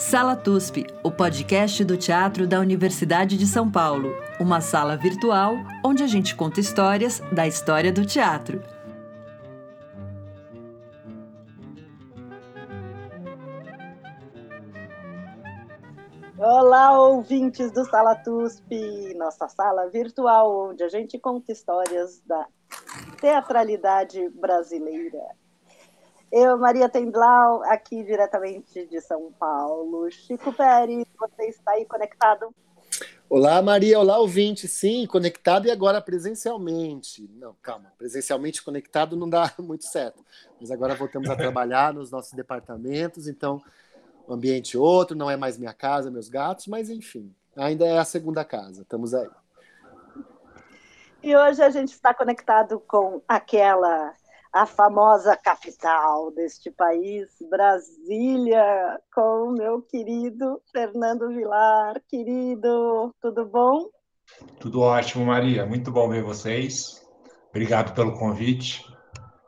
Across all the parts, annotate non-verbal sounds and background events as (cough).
Sala TUSP, o podcast do teatro da Universidade de São Paulo. Uma sala virtual onde a gente conta histórias da história do teatro. Olá, ouvintes do Sala TUSP, nossa sala virtual onde a gente conta histórias da teatralidade brasileira. Eu, Maria Tendlau, aqui diretamente de São Paulo. Chico Pérez, você está aí conectado? Olá, Maria. Olá, ouvinte. Sim, conectado e agora presencialmente. Não, calma. Presencialmente conectado não dá (laughs) muito certo. Mas agora voltamos a trabalhar nos nossos departamentos, então o ambiente outro, não é mais minha casa, meus gatos, mas enfim, ainda é a segunda casa. Estamos aí. E hoje a gente está conectado com aquela a famosa capital deste país, Brasília, com o meu querido Fernando Vilar. Querido, tudo bom? Tudo ótimo, Maria. Muito bom ver vocês. Obrigado pelo convite.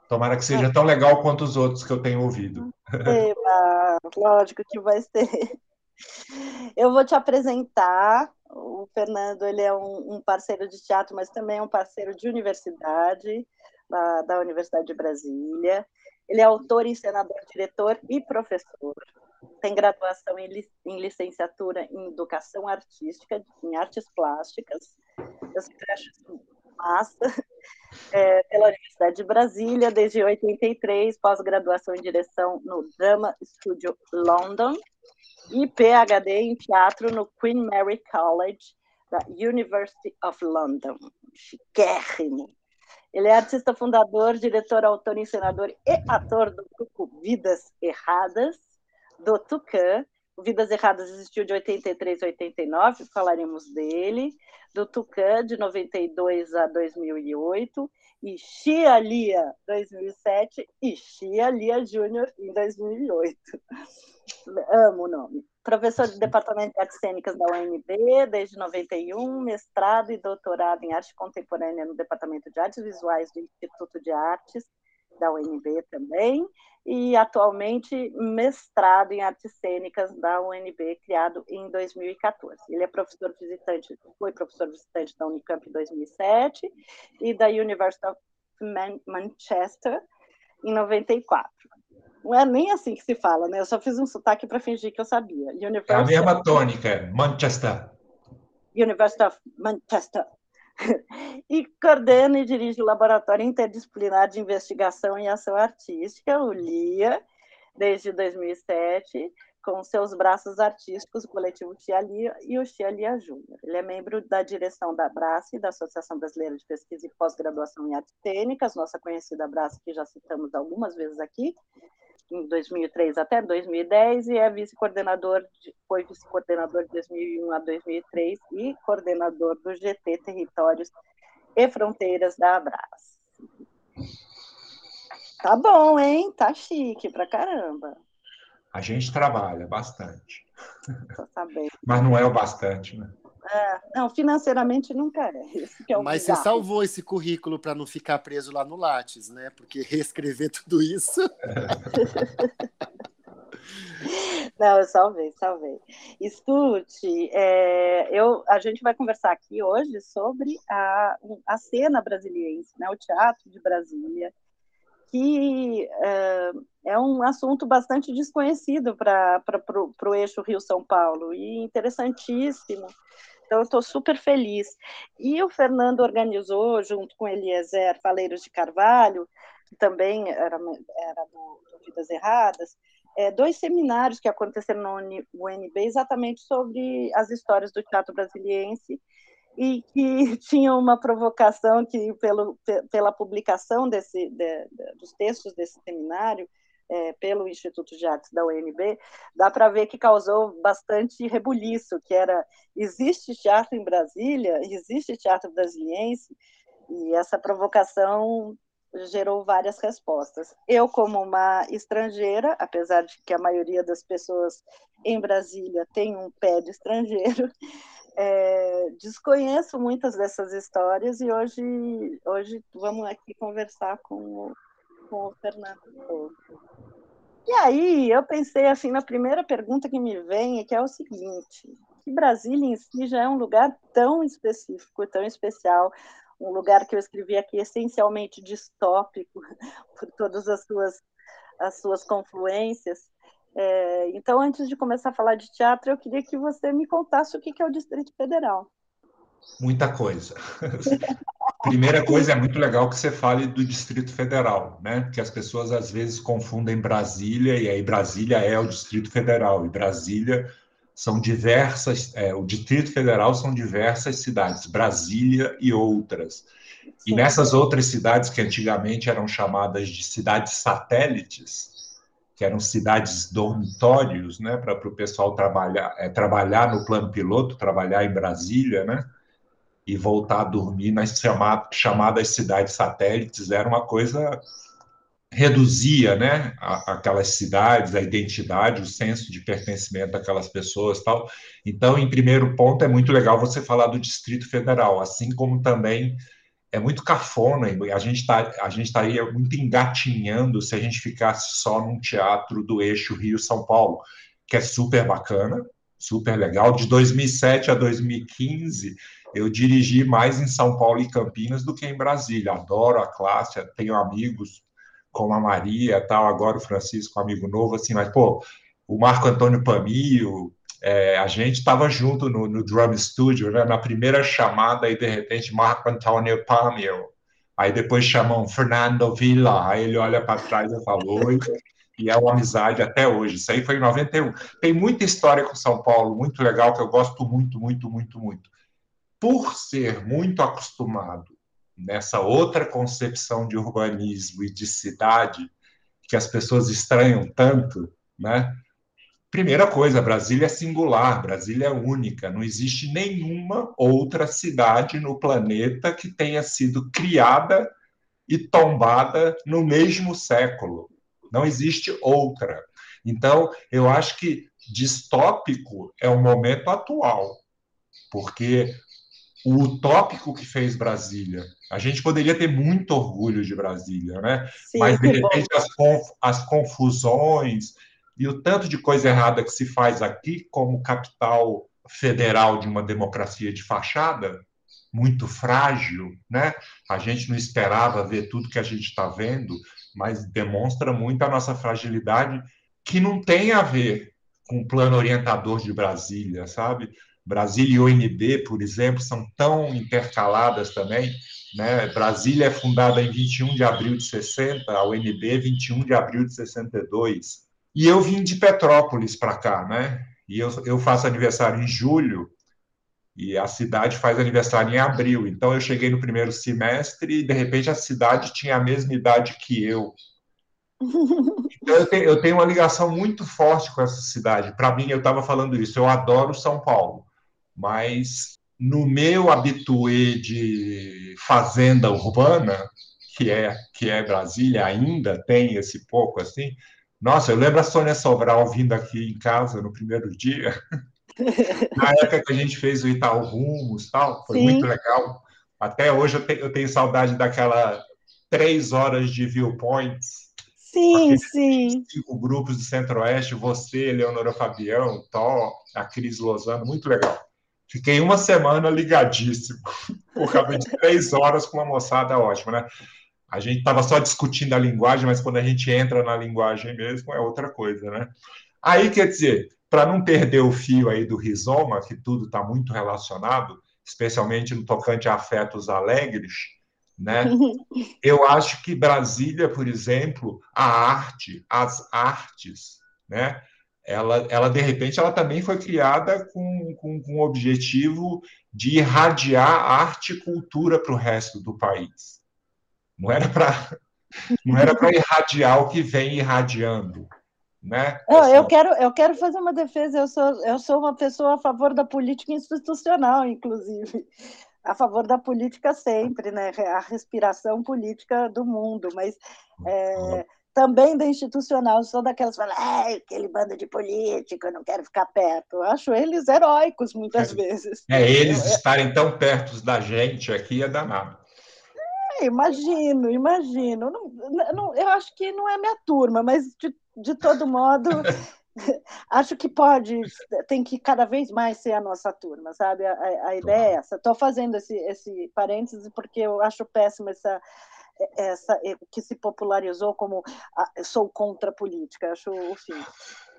Tomara que seja tão legal quanto os outros que eu tenho ouvido. Eba, lógico que vai ser. Eu vou te apresentar. O Fernando ele é um, um parceiro de teatro, mas também é um parceiro de universidade da, da Universidade de Brasília. Ele é autor, encenador, diretor e professor. Tem graduação em, em licenciatura em Educação Artística, em Artes Plásticas. Eu sempre acho isso massa. É, pela Universidade de Brasília, desde 83, pós-graduação em direção no Drama Studio London e PhD em teatro no Queen Mary College da University of London. Chiquérrimo. Ele é artista fundador, diretor, autor, encenador e ator do grupo Vidas Erradas, do Tucã. Vidas Erradas existiu de 83 a 89, falaremos dele. Do Tucã, de 92 a 2008. E Xia Lia, 2007. E Xia Lia Júnior, em 2008. Amo o nome professor do Departamento de Artes Cênicas da UNB desde 91, mestrado e doutorado em arte contemporânea no Departamento de Artes Visuais do Instituto de Artes da UNB também, e atualmente mestrado em artes cênicas da UNB, criado em 2014. Ele é professor visitante, foi professor visitante da Unicamp em 2007 e da University of Manchester em 94. Não é nem assim que se fala, né? Eu só fiz um sotaque para fingir que eu sabia. University é a mesma tônica, Manchester. University of Manchester. (laughs) e coordena e dirige o Laboratório Interdisciplinar de Investigação em Ação Artística, o LIA, desde 2007, com seus braços artísticos, o coletivo Tia Lia e o Tia Lia Júnior. Ele é membro da direção da BRACE, da Associação Brasileira de Pesquisa e Pós-Graduação em Artes Cênicas, nossa conhecida BRACE, que já citamos algumas vezes aqui, 2003 até 2010 e é vice-coordenador, foi vice-coordenador de 2001 a 2003 e coordenador do GT Territórios e Fronteiras da Abras. Tá bom, hein? Tá chique pra caramba. A gente trabalha bastante. Mas não é o bastante, né? É, não, financeiramente nunca é. é Mas você salvou esse currículo para não ficar preso lá no Lattes, né? Porque reescrever tudo isso. (laughs) Não, eu salvei, salvei. Escute, é, eu, a gente vai conversar aqui hoje sobre a, a cena brasiliense, né, o teatro de Brasília, que é, é um assunto bastante desconhecido para o eixo Rio-São Paulo e interessantíssimo então, eu estou super feliz. E o Fernando organizou, junto com Eliezer Faleiros de Carvalho, que também era, era do, do Vidas Erradas, é, dois seminários que aconteceram no UNB exatamente sobre as histórias do teatro brasiliense e que (laughs) tinham uma provocação que, pelo, pela publicação desse, de, de, dos textos desse seminário, é, pelo Instituto de Artes da UNB, dá para ver que causou bastante rebuliço, que era, existe teatro em Brasília, existe teatro brasiliense, e essa provocação gerou várias respostas. Eu, como uma estrangeira, apesar de que a maioria das pessoas em Brasília tem um pé de estrangeiro, (laughs) é, desconheço muitas dessas histórias e hoje, hoje vamos aqui conversar com o, com o Fernando E aí eu pensei assim na primeira pergunta que me vem, que é o seguinte: que Brasília em si já é um lugar tão específico, tão especial, um lugar que eu escrevi aqui essencialmente distópico (laughs) por todas as suas as suas confluências. É, então, antes de começar a falar de teatro, eu queria que você me contasse o que é o Distrito Federal. Muita coisa. (laughs) Primeira coisa, é muito legal que você fale do Distrito Federal, né? Porque as pessoas às vezes confundem Brasília, e aí Brasília é o Distrito Federal, e Brasília são diversas, é, o Distrito Federal são diversas cidades, Brasília e outras. E nessas outras cidades que antigamente eram chamadas de cidades satélites, que eram cidades dormitórios, né, para o pessoal trabalhar, é, trabalhar no plano piloto, trabalhar em Brasília, né, e voltar a dormir nas chamadas, cidades satélites, era uma coisa reduzia, né, aquelas cidades, a identidade, o senso de pertencimento daquelas pessoas, tal. Então, em primeiro ponto, é muito legal você falar do Distrito Federal, assim como também é muito cafona, a gente tá, a gente estaria muito engatinhando se a gente ficasse só num teatro do eixo Rio-São Paulo, que é super bacana, super legal. De 2007 a 2015, eu dirigi mais em São Paulo e Campinas do que em Brasília. Adoro a classe, tenho amigos como a Maria, tal, agora o Francisco, amigo novo, assim, mas, pô, o Marco Antônio Pamio, é, a gente estava junto no, no, Drum Studio, né, na primeira chamada, e de repente Marco Antônio Pamio, aí depois chamam Fernando Villa, aí ele olha para trás e falou, e é uma amizade até hoje. Isso aí foi em 91. Tem muita história com São Paulo, muito legal, que eu gosto muito, muito, muito, muito. Por ser muito acostumado nessa outra concepção de urbanismo e de cidade, que as pessoas estranham tanto, né? Primeira coisa, Brasília é singular, Brasília é única. Não existe nenhuma outra cidade no planeta que tenha sido criada e tombada no mesmo século. Não existe outra. Então, eu acho que distópico é o momento atual, porque o utópico que fez Brasília, a gente poderia ter muito orgulho de Brasília, né? Sim, Mas, de repente, as, conf as confusões e o tanto de coisa errada que se faz aqui como capital federal de uma democracia de fachada, muito frágil, né? A gente não esperava ver tudo que a gente está vendo, mas demonstra muito a nossa fragilidade, que não tem a ver com o plano orientador de Brasília, sabe? Brasília e ONB, por exemplo, são tão intercaladas também. Né? Brasília é fundada em 21 de abril de 60, a ONB 21 de abril de 62. E eu vim de Petrópolis para cá, né? E eu, eu faço aniversário em julho e a cidade faz aniversário em abril. Então eu cheguei no primeiro semestre e de repente a cidade tinha a mesma idade que eu. Então eu tenho, eu tenho uma ligação muito forte com essa cidade. Para mim, eu estava falando isso, eu adoro São Paulo, mas no meu habitué de fazenda urbana, que é que é Brasília, ainda tem esse pouco assim, nossa, eu lembro a Sônia Sobral vindo aqui em casa no primeiro dia, (laughs) na época que a gente fez o Itaú Rumos tal, foi Sim. muito legal. Até hoje eu, te, eu, tenho saudade daquela três horas de viewpoints. Sim, sim. Cinco grupos do Centro-Oeste, você, Leonora Fabião, Tó, a Cris Lozano, muito legal. Fiquei uma semana ligadíssimo, (laughs) por causa de três horas com uma moçada ótima, né? a gente estava só discutindo a linguagem, mas quando a gente entra na linguagem mesmo é outra coisa, né? Aí, quer dizer, para não perder o fio aí do rizoma, que tudo está muito relacionado, especialmente no tocante a afetos alegres, né? (laughs) Eu acho que Brasília, por exemplo, a arte, as artes, né? Ela, ela de repente, ela também foi criada com, com, com o objetivo de irradiar arte e cultura para o resto do país. Não era para não era para irradiar o que vem irradiando, né? Não, eu quero eu quero fazer uma defesa. Eu sou eu sou uma pessoa a favor da política institucional, inclusive a favor da política sempre, né? A respiração política do mundo, mas é, também da institucional. Sou daquelas que falam, ah, aquele bando de político, eu não quero ficar perto. Eu acho eles heróicos muitas é, vezes. É, eles estarem tão perto da gente aqui é danado imagino, imagino. Não, não, eu acho que não é minha turma, mas de de todo modo, (laughs) acho que pode, tem que cada vez mais ser a nossa turma, sabe? A, a ideia é essa. Estou fazendo esse, esse parêntese porque eu acho péssimo essa, essa que se popularizou como sou contra a política, acho o fim.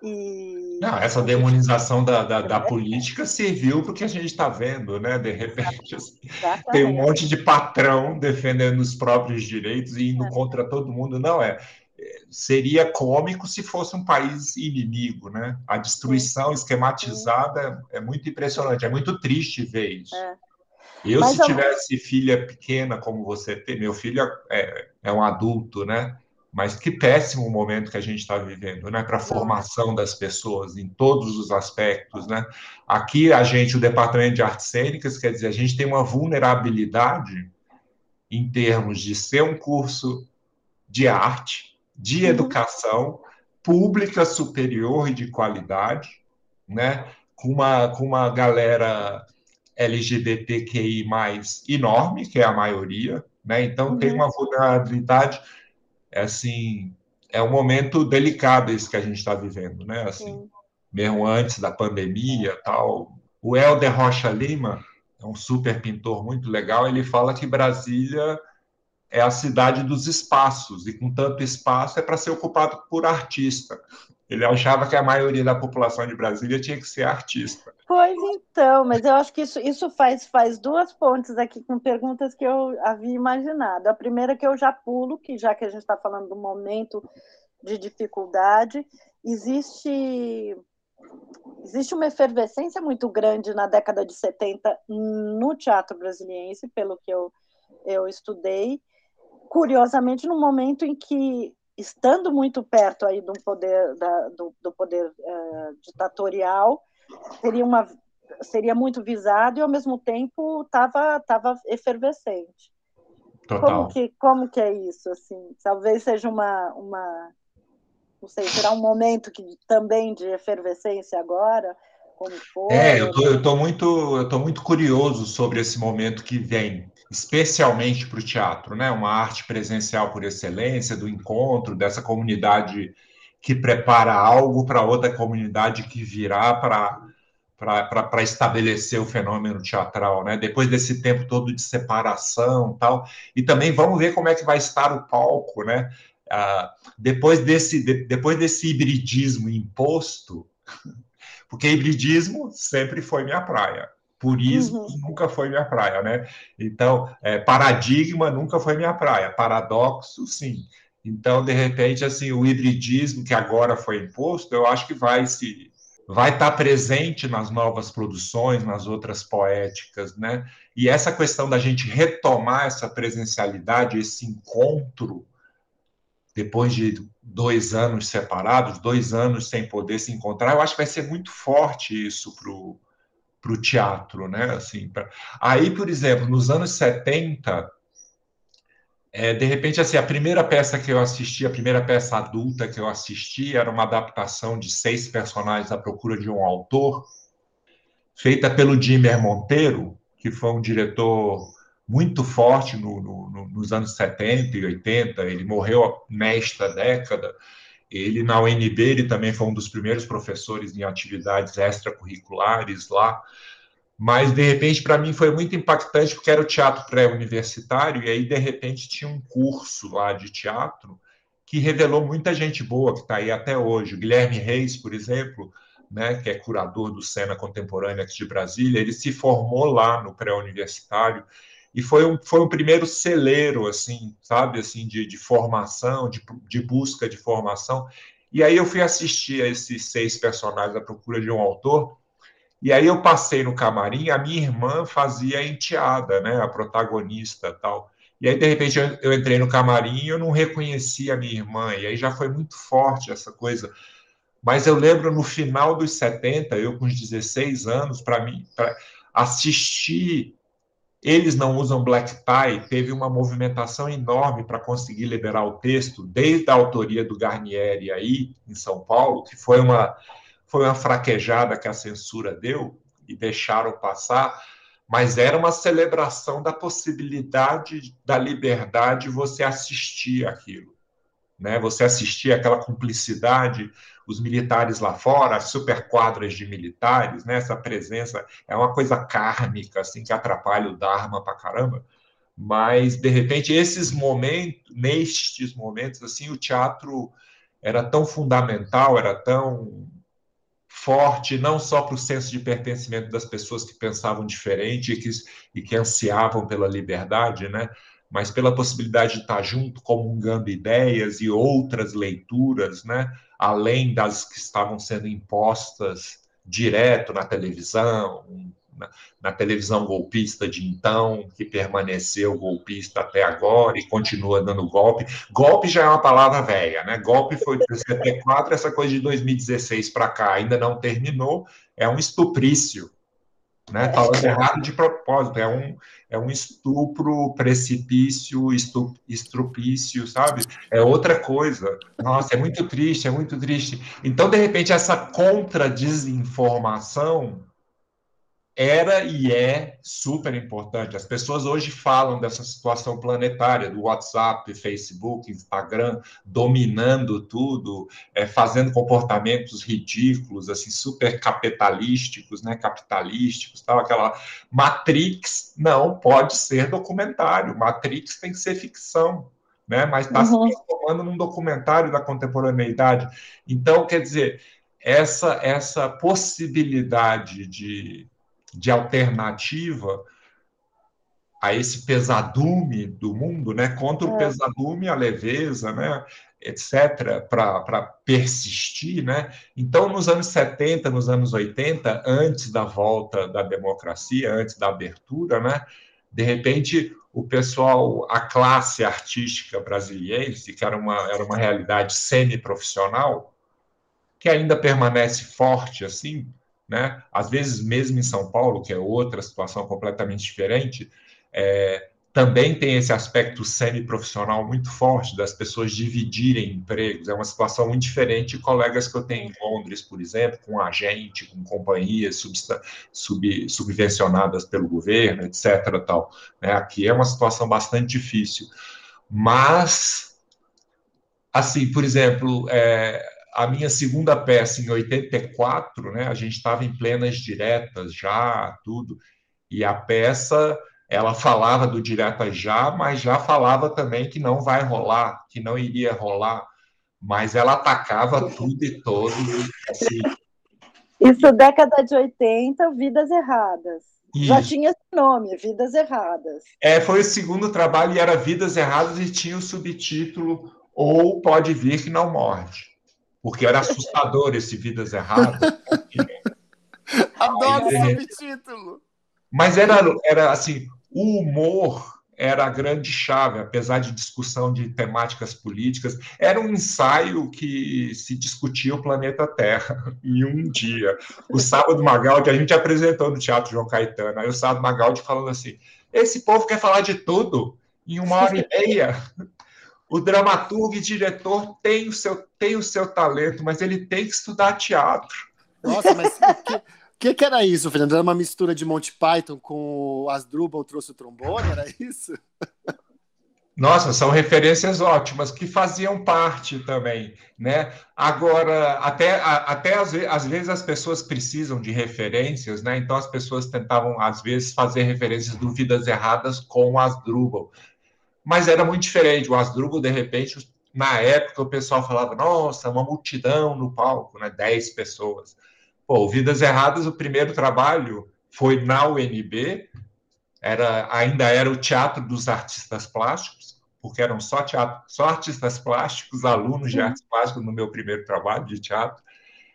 E... Não, essa demonização da, da, da política serviu para o que a gente está vendo, né? De repente, assim, tem um monte de patrão defendendo os próprios direitos e indo é. contra todo mundo. Não, é seria cômico se fosse um país inimigo, né? A destruição esquematizada é muito impressionante, é muito triste ver isso. É. Eu, Mas se tivesse filha pequena como você tem, meu filho é, é um adulto, né? Mas que péssimo momento que a gente está vivendo, né? Para a formação das pessoas em todos os aspectos, né? Aqui a gente, o Departamento de Artes Cênicas, quer dizer, a gente tem uma vulnerabilidade em termos de ser um curso de arte, de uhum. educação pública superior e de qualidade, né? Com uma, com uma galera LGBTQI enorme, que é a maioria, né? Então uhum. tem uma vulnerabilidade é assim, é um momento delicado esse que a gente está vivendo, né? Assim, mesmo antes da pandemia, tal. O Helder Rocha Lima é um super pintor muito legal. Ele fala que Brasília é a cidade dos espaços e com tanto espaço é para ser ocupado por artista. Ele achava que a maioria da população de Brasília tinha que ser artista. Pois então, mas eu acho que isso, isso faz, faz duas pontes aqui com perguntas que eu havia imaginado. A primeira que eu já pulo, que já que a gente está falando do momento de dificuldade, existe existe uma efervescência muito grande na década de 70 no teatro brasiliense, pelo que eu, eu estudei. Curiosamente, no momento em que estando muito perto aí do poder, da, do, do, poder uh, ditatorial, seria, uma, seria muito visado e, ao mesmo tempo, estava tava efervescente. Total. Como que, como que é isso? Assim? Talvez seja uma, uma... Não sei, será um momento que, também de efervescência agora? Como foi? É, eu tô, eu tô muito, eu tô muito curioso sobre esse momento que vem especialmente para o teatro, né? Uma arte presencial por excelência, do encontro, dessa comunidade que prepara algo para outra comunidade que virá para estabelecer o fenômeno teatral, né? Depois desse tempo todo de separação, tal, e também vamos ver como é que vai estar o palco, né? Ah, depois desse de, depois desse hibridismo imposto, (laughs) porque hibridismo sempre foi minha praia. Purismo uhum. nunca foi minha praia, né? Então, é, paradigma nunca foi minha praia. Paradoxo, sim. Então, de repente, assim, o hibridismo que agora foi imposto, eu acho que vai se vai estar presente nas novas produções, nas outras poéticas, né? E essa questão da gente retomar essa presencialidade, esse encontro, depois de dois anos separados, dois anos sem poder se encontrar, eu acho que vai ser muito forte isso para o para o teatro, né? Assim, pra... Aí, por exemplo, nos anos 70, é, de repente, assim, a primeira peça que eu assisti, a primeira peça adulta que eu assisti, era uma adaptação de seis personagens à procura de um autor, feita pelo Dimer Monteiro, que foi um diretor muito forte no, no, nos anos 70 e 80, ele morreu nesta década, ele, na UNB, ele também foi um dos primeiros professores em atividades extracurriculares lá. Mas, de repente, para mim foi muito impactante, porque era o teatro pré-universitário, e aí, de repente, tinha um curso lá de teatro que revelou muita gente boa que está aí até hoje. O Guilherme Reis, por exemplo, né, que é curador do Cena Contemporânea aqui de Brasília, ele se formou lá no pré-universitário e foi um, foi um primeiro celeiro, assim, sabe, assim, de, de formação, de, de busca de formação. E aí eu fui assistir a esses seis personagens à procura de um autor, e aí eu passei no camarim, a minha irmã fazia a enteada, né, a protagonista tal. E aí, de repente, eu, eu entrei no camarim e eu não reconheci a minha irmã, e aí já foi muito forte essa coisa. Mas eu lembro no final dos 70, eu com os 16 anos, para mim, assistir eles não usam black tie, teve uma movimentação enorme para conseguir liberar o texto, desde a autoria do Garnieri aí, em São Paulo, que foi uma, foi uma fraquejada que a censura deu e deixaram passar, mas era uma celebração da possibilidade da liberdade você assistir aquilo. né? Você assistia aquela cumplicidade, os militares lá fora, as superquadras de militares, né? Essa presença é uma coisa kármica, assim, que atrapalha o Dharma pra caramba. Mas, de repente, esses momentos, nestes momentos, assim, o teatro era tão fundamental, era tão forte, não só para o senso de pertencimento das pessoas que pensavam diferente e que, e que ansiavam pela liberdade, né? Mas pela possibilidade de estar junto, comungando ideias e outras leituras, né? além das que estavam sendo impostas direto na televisão, na, na, televisão golpista de então, que permaneceu golpista até agora e continua dando golpe. Golpe já é uma palavra velha, né? Golpe foi de 74, essa coisa de 2016 para cá ainda não terminou, é um estuprício. Né? Falando errado de propósito, é um, é um estupro, precipício, estup, estrupício, sabe? É outra coisa. Nossa, é muito triste, é muito triste. Então, de repente, essa contra-desinformação era e é super importante. As pessoas hoje falam dessa situação planetária, do WhatsApp, Facebook, Instagram, dominando tudo, é, fazendo comportamentos ridículos, assim, super capitalísticos, né, capitalísticos, tal, aquela Matrix não pode ser documentário, Matrix tem que ser ficção, né, mas está uhum. se transformando num documentário da contemporaneidade. Então, quer dizer, essa essa possibilidade de de alternativa a esse pesadume do mundo, né? Contra o é. pesadume, a leveza, né? etc., para persistir, né? Então, nos anos 70, nos anos 80, antes da volta da democracia, antes da abertura, né? De repente, o pessoal, a classe artística brasileira, que era uma, era uma realidade semi-profissional, que ainda permanece forte, assim, né? Às vezes, mesmo em São Paulo, que é outra situação completamente diferente, é, também tem esse aspecto semi-profissional muito forte das pessoas dividirem empregos. É uma situação muito diferente de colegas que eu tenho em Londres, por exemplo, com agente, com companhias sub, subvencionadas pelo governo, etc. Tal. Né? Aqui é uma situação bastante difícil. Mas, assim, por exemplo, é, a minha segunda peça, em 84, né, a gente estava em plenas diretas já, tudo, e a peça, ela (laughs) falava do direta já, mas já falava também que não vai rolar, que não iria rolar, mas ela atacava tudo e todos. Assim. Isso, década de 80, Vidas Erradas. Isso. Já tinha esse nome, Vidas Erradas. É, foi o segundo trabalho e era Vidas Erradas e tinha o subtítulo Ou Pode Vir Que Não Morde porque era assustador esse Vidas Erradas. (laughs) Adoro esse subtítulo. Mas era, era assim, o humor era a grande chave, apesar de discussão de temáticas políticas, era um ensaio que se discutia o planeta Terra (laughs) em um dia. O Sábado Magaldi, a gente apresentou no Teatro João Caetano, aí o Sábado Magaldi falando assim, esse povo quer falar de tudo em uma hora e meia. O dramaturgo e diretor tem o seu, tem o seu talento, mas ele tem que estudar teatro. Nossa, mas o que, que, era isso, Fernando? Era uma mistura de Monty Python com Asdrubal trouxe o trombone? Era isso? Nossa, são referências ótimas que faziam parte também, né? Agora, até, até às, vezes, às vezes as pessoas precisam de referências, né? Então as pessoas tentavam às vezes fazer referências do Vidas Erradas com Asdrubal, mas era muito diferente. O Asdrubal, de repente, na época o pessoal falava, nossa, uma multidão no palco, né? 10 pessoas. Pô, Vidas Erradas, o primeiro trabalho foi na UNB, era, ainda era o Teatro dos Artistas Plásticos, porque eram só, teatro, só artistas plásticos, alunos de artes plásticas no meu primeiro trabalho de teatro.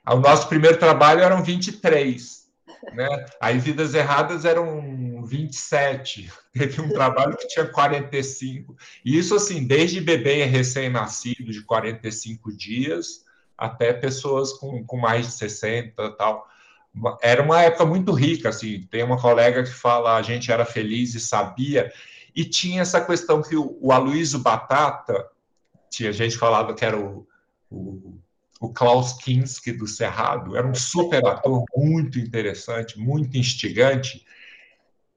O nosso primeiro trabalho eram 23 né? Aí Vidas Erradas eram 27, (laughs) teve um trabalho que tinha 45. E isso, assim, desde bebê recém-nascido, de 45 dias, até pessoas com, com mais de 60 tal. Era uma época muito rica, assim. Tem uma colega que fala, a gente era feliz e sabia, e tinha essa questão que o, o Aloysio Batata, tinha gente falava que era o, o o Klaus Kinski do Cerrado, era um super ator muito interessante, muito instigante.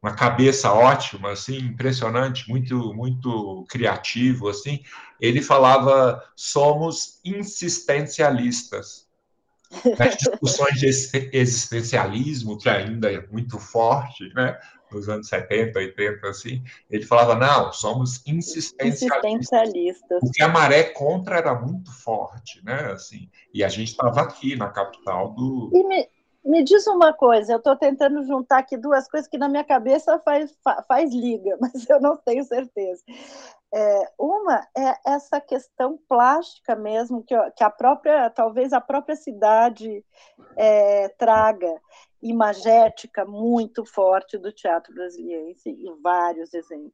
uma cabeça ótima, assim, impressionante, muito, muito criativo, assim. Ele falava: somos insistencialistas. Nas discussões de existencialismo, que ainda é muito forte, né? Nos anos 70, 80, assim, ele falava, não, somos insistencialistas. insistencialistas. Porque a maré contra era muito forte, né? Assim, e a gente estava aqui na capital do. E me, me diz uma coisa, eu estou tentando juntar aqui duas coisas que na minha cabeça faz, faz liga, (laughs) mas eu não tenho certeza. É, uma é essa questão plástica mesmo, que, que a própria, talvez a própria cidade é, traga imagética muito forte do teatro brasileiro, e vários exemplos.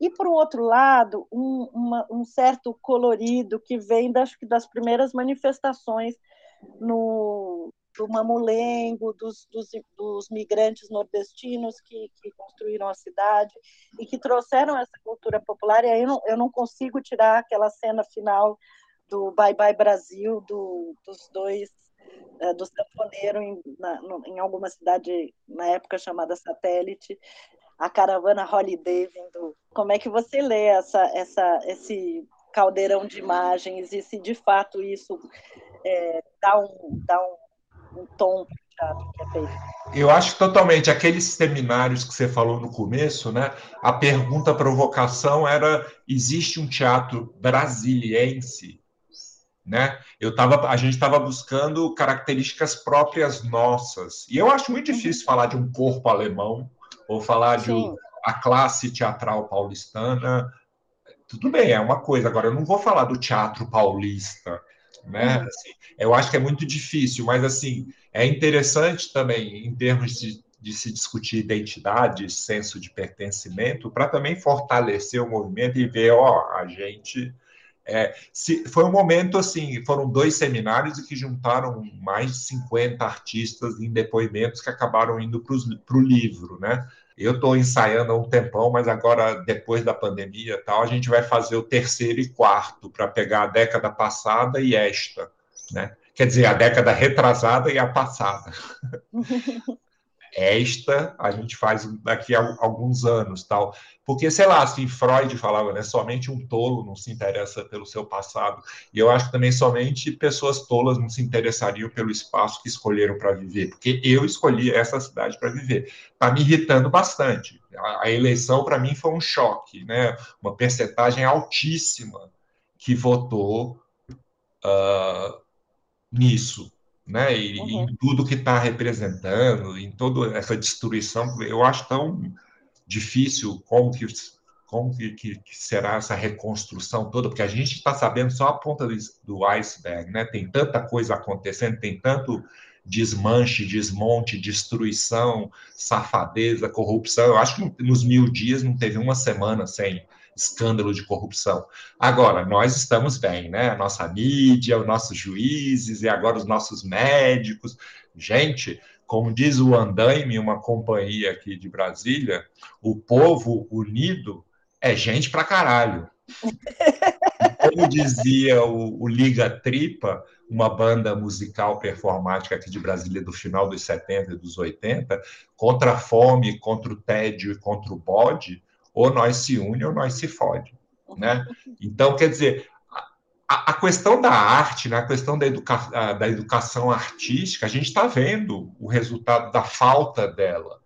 E, por outro lado, um, uma, um certo colorido que vem das, das primeiras manifestações no, do mamulengo, dos, dos, dos, migrantes nordestinos que, que, construíram a cidade e que trouxeram essa cultura popular. E aí eu não, eu não consigo tirar aquela cena final do Bye Bye Brasil, do, dos dois é, do sanfoneiro em, na, em alguma cidade na época chamada Satélite, a caravana Holiday vindo. Como é que você lê essa, essa, esse caldeirão de imagens e se de fato isso é, dá um, dá um, um tom é? Eu acho totalmente aqueles seminários que você falou no começo, né? A pergunta a provocação era: existe um teatro brasiliense né? Eu tava, a gente estava buscando características próprias nossas. E eu acho muito difícil falar de um corpo alemão ou falar de um, a classe teatral paulistana. Tudo bem, é uma coisa. Agora, eu não vou falar do teatro paulista, né? Uhum. Assim, eu acho que é muito difícil, mas assim é interessante também em termos de, de se discutir identidade, senso de pertencimento, para também fortalecer o movimento e ver, ó, a gente é, se, foi um momento assim, foram dois seminários que juntaram mais de 50 artistas em depoimentos que acabaram indo para o livro, né? Eu estou ensaiando há um tempão, mas agora, depois da pandemia tal, a gente vai fazer o terceiro e quarto para pegar a década passada e esta, né? Quer dizer, a década retrasada e a passada. (laughs) esta a gente faz daqui a alguns anos, tal. Porque, sei lá, assim, Freud falava, né, somente um tolo não se interessa pelo seu passado. E eu acho que também somente pessoas tolas não se interessariam pelo espaço que escolheram para viver, porque eu escolhi essa cidade para viver. Está me irritando bastante. A, a eleição, para mim, foi um choque, né? Uma percentagem altíssima que votou uh, nisso né? E uhum. em tudo que está representando, em toda essa destruição, eu acho tão difícil como que como que, que, que será essa reconstrução toda, porque a gente está sabendo só a ponta do, do iceberg, né? Tem tanta coisa acontecendo, tem tanto desmanche, desmonte, destruição, safadeza, corrupção. Eu acho que nos mil dias não teve uma semana sem escândalo de corrupção. Agora, nós estamos bem, né? A nossa mídia, os nossos juízes e agora os nossos médicos. Gente, como diz o Andaime, uma companhia aqui de Brasília, o povo unido é gente pra caralho. (laughs) Como dizia o, o, Liga Tripa, uma banda musical performática aqui de Brasília do final dos 70 e dos 80, contra a fome, contra o tédio e contra o bode, ou nós se une ou nós se fode, né? Então, quer dizer, a, a questão da arte, né, a questão da, educa, da educação artística, a gente está vendo o resultado da falta dela,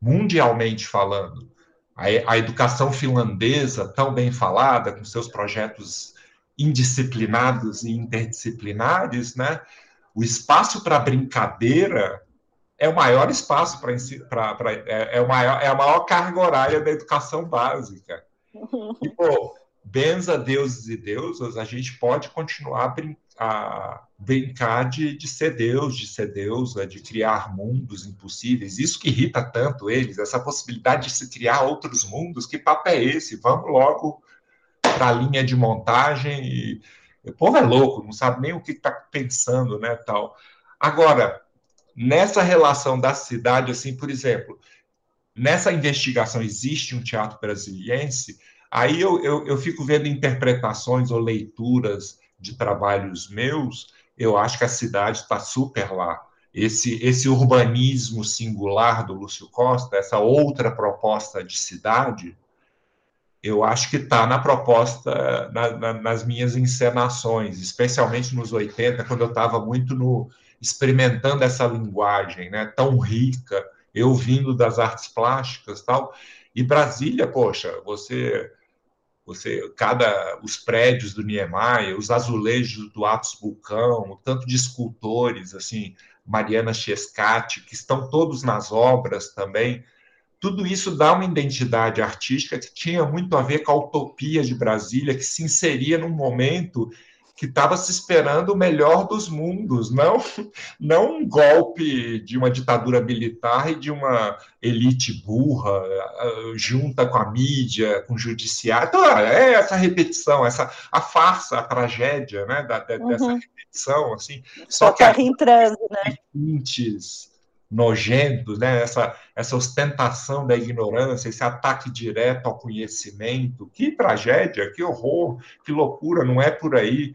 mundialmente falando. A, a educação finlandesa, tão bem falada, com seus projetos indisciplinados e interdisciplinares, né? O espaço para brincadeira é o maior espaço para é, é, o maior, é a maior carga horária da educação básica. (laughs) E, pô, benza deuses e deusas, a gente pode continuar a, brin a brincar de, de ser Deus, de ser deusa, de criar mundos impossíveis. Isso que irrita tanto eles, essa possibilidade de se criar outros mundos. Que papo é esse? Vamos logo para a linha de montagem. E... O povo é louco, não sabe nem o que está pensando, né, tal. Agora, nessa relação da cidade, assim, por exemplo, nessa investigação existe um teatro brasiliense, aí eu, eu, eu fico vendo interpretações ou leituras de trabalhos meus, eu acho que a cidade está super lá. esse, esse urbanismo singular do Lúcio Costa, essa outra proposta de cidade, eu acho que está na proposta, na, na, nas minhas encenações, especialmente nos 80, quando eu estava muito no experimentando essa linguagem né, tão rica, eu vindo das artes plásticas tal. E Brasília, poxa, você você cada os prédios do Niemeyer, os azulejos do Atos Vulcão, o tanto de escultores assim, Mariana Chescati, que estão todos nas obras também. Tudo isso dá uma identidade artística que tinha muito a ver com a utopia de Brasília, que se inseria num momento que estava se esperando o melhor dos mundos, não, não um golpe de uma ditadura militar e de uma elite burra junta com a mídia, com o judiciário. Então, é essa repetição, essa a farsa, a tragédia, né, da, dessa uhum. repetição, assim. Só, só que tá entrando, né? Nojentos, né? essa, essa ostentação da ignorância, esse ataque direto ao conhecimento. Que tragédia, que horror, que loucura, não é por aí.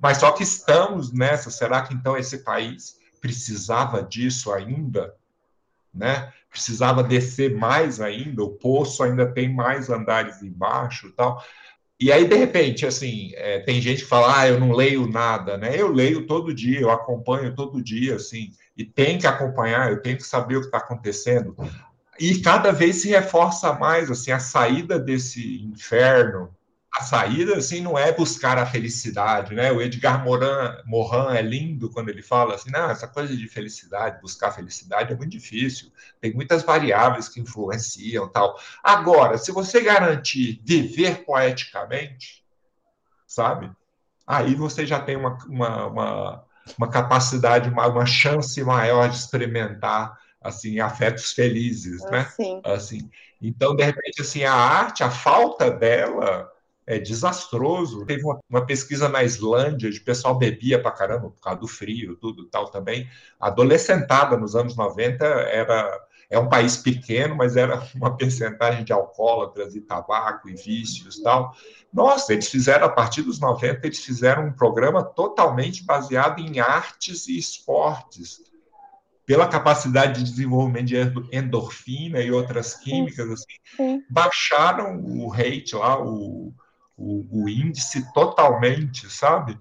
Mas só que estamos nessa. Será que então esse país precisava disso ainda? Né? Precisava descer mais ainda, o poço ainda tem mais andares embaixo tal. E aí, de repente, assim, é, tem gente que fala, ah, eu não leio nada, né? Eu leio todo dia, eu acompanho todo dia, assim, e tem que acompanhar, eu tenho que saber o que está acontecendo. E cada vez se reforça mais, assim, a saída desse inferno, a saída, assim, não é buscar a felicidade, né? O Edgar Morin, Morin é lindo quando ele fala assim, não, essa coisa de felicidade, buscar felicidade é muito difícil, tem muitas variáveis que influenciam tal. Agora, se você garantir viver poeticamente, sabe? Aí você já tem uma, uma, uma, uma capacidade, uma, uma chance maior de experimentar assim afetos felizes, né? Sim. Assim, então de repente assim a arte, a falta dela é desastroso. Teve uma, uma, pesquisa na Islândia de pessoal bebia pra caramba por causa do frio, tudo tal também. Adolescentada nos anos 90 era é um país pequeno, mas era (laughs) uma percentagem de alcoólatras e tabaco e vícios tal. Nossa, eles fizeram, a partir dos 90, eles fizeram um programa totalmente baseado em artes e esportes. Pela capacidade de desenvolvimento de endorfina e outras químicas, assim, baixaram o rate lá, o, o, o índice totalmente, sabe?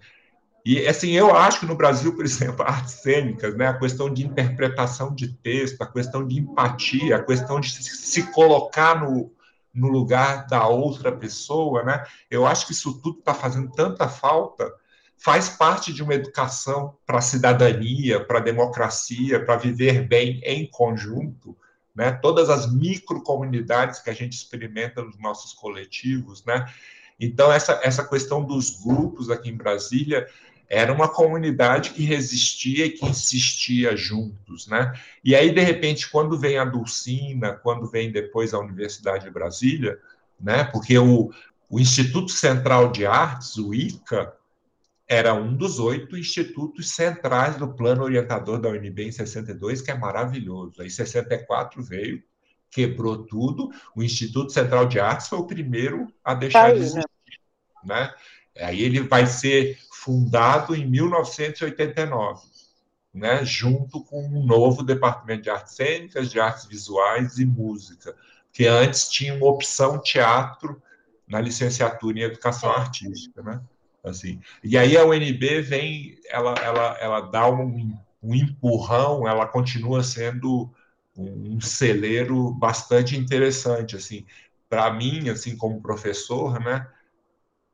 E, assim, eu acho que no Brasil, por exemplo, artes cênicas, né, a questão de interpretação de texto, a questão de empatia, a questão de se colocar no, no lugar da outra pessoa, né, eu acho que isso tudo está fazendo tanta falta, faz parte de uma educação para a cidadania, para a democracia, para viver bem em conjunto, né, todas as microcomunidades que a gente experimenta nos nossos coletivos, né, então, essa, essa questão dos grupos aqui em Brasília era uma comunidade que resistia e que insistia juntos, né? E aí, de repente, quando vem a Dulcina, quando vem depois a Universidade de Brasília, né? Porque o, o Instituto Central de Artes, o ICA, era um dos oito institutos centrais do plano orientador da UNB em 62, que é maravilhoso. Aí, 64 veio quebrou tudo. O Instituto Central de Artes foi o primeiro a deixar de né? existir. Né? Aí ele vai ser fundado em 1989, né? junto com um novo departamento de artes cênicas, de artes visuais e música, que antes tinha uma opção teatro na licenciatura em educação artística, né? Assim. E aí a UNB vem, ela, ela, ela dá um, um empurrão, ela continua sendo um celeiro bastante interessante, assim, para mim, assim, como professor, né,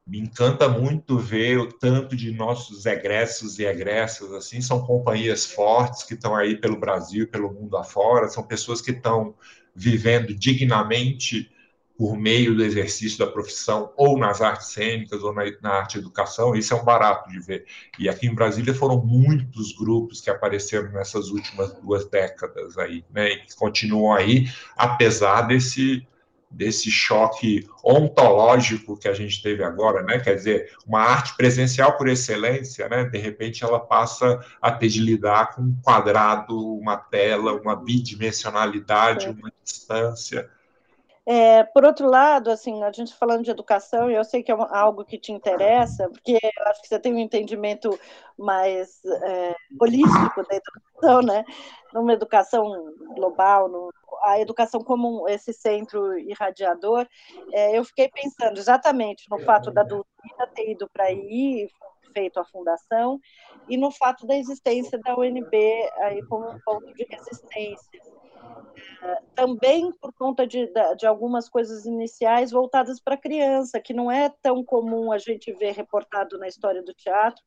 me encanta muito ver o tanto de nossos egressos e egressas, assim, são companhias fortes que estão aí pelo Brasil, pelo mundo afora, são pessoas que estão vivendo dignamente por meio do exercício da profissão, ou nas artes cênicas, ou na, na arte educação, isso é um barato de ver. E aqui em Brasília foram muitos grupos que apareceram nessas últimas duas décadas aí, né, e que continuam aí, apesar desse desse choque ontológico que a gente teve agora, né? Quer dizer, uma arte presencial por excelência, né? De repente ela passa a ter de lidar com um quadrado, uma tela, uma bidimensionalidade, uma distância É, por outro lado, assim, a gente falando de educação, eu sei que é algo que te interessa, porque eu acho que você tem um entendimento mais é, holístico da educação, né? Numa educação global, no, a educação como esse centro irradiador, é, eu fiquei pensando exatamente no fato da Dulcina ter ido para aí, feito a fundação, e no fato da existência da UNB aí como um ponto de resistência também por conta de, de algumas coisas iniciais voltadas para criança, que não é tão comum a gente ver reportado na história do teatro,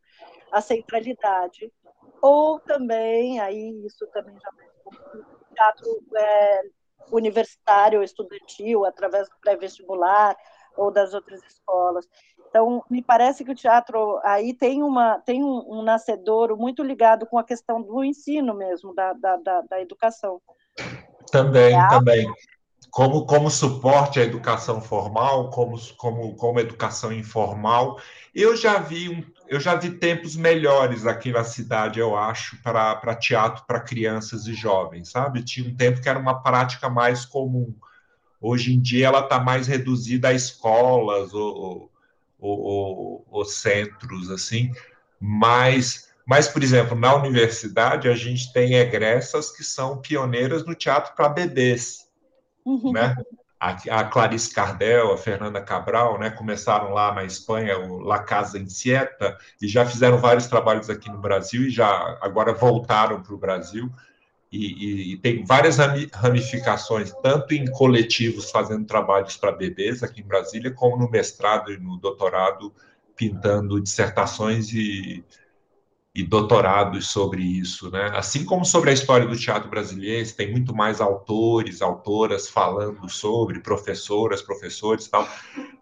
a centralidade. Ou também, aí isso também já o teatro é, universitário, estudantil, através do pré-vestibular ou das outras escolas. Então, me parece que o teatro aí tem, uma, tem um, um nascedouro muito ligado com a questão do ensino mesmo, da, da, da, da educação. Também, é também. Como, como suporte à educação formal, como, como, como educação informal. Eu já vi um, eu já vi tempos melhores aqui na cidade, eu acho, para teatro para crianças e jovens, sabe? Tinha um tempo que era uma prática mais comum. Hoje em dia ela está mais reduzida a escolas ou, ou, ou, ou centros, assim, mas mas, por exemplo, na universidade, a gente tem egressas que são pioneiras no teatro para bebês. Uhum. Né? A, a, Clarice Cardel, a Fernanda Cabral, né, começaram lá na Espanha, o La Casa Inquieta, e já fizeram vários trabalhos aqui no Brasil e já agora voltaram para o Brasil. E, e, e, tem várias ramificações, tanto em coletivos fazendo trabalhos para bebês aqui em Brasília, como no mestrado e no doutorado, pintando dissertações e e doutorados sobre isso, né? Assim como sobre a história do teatro brasileiro, tem muito mais autores, autoras falando sobre, professoras, professores, tal,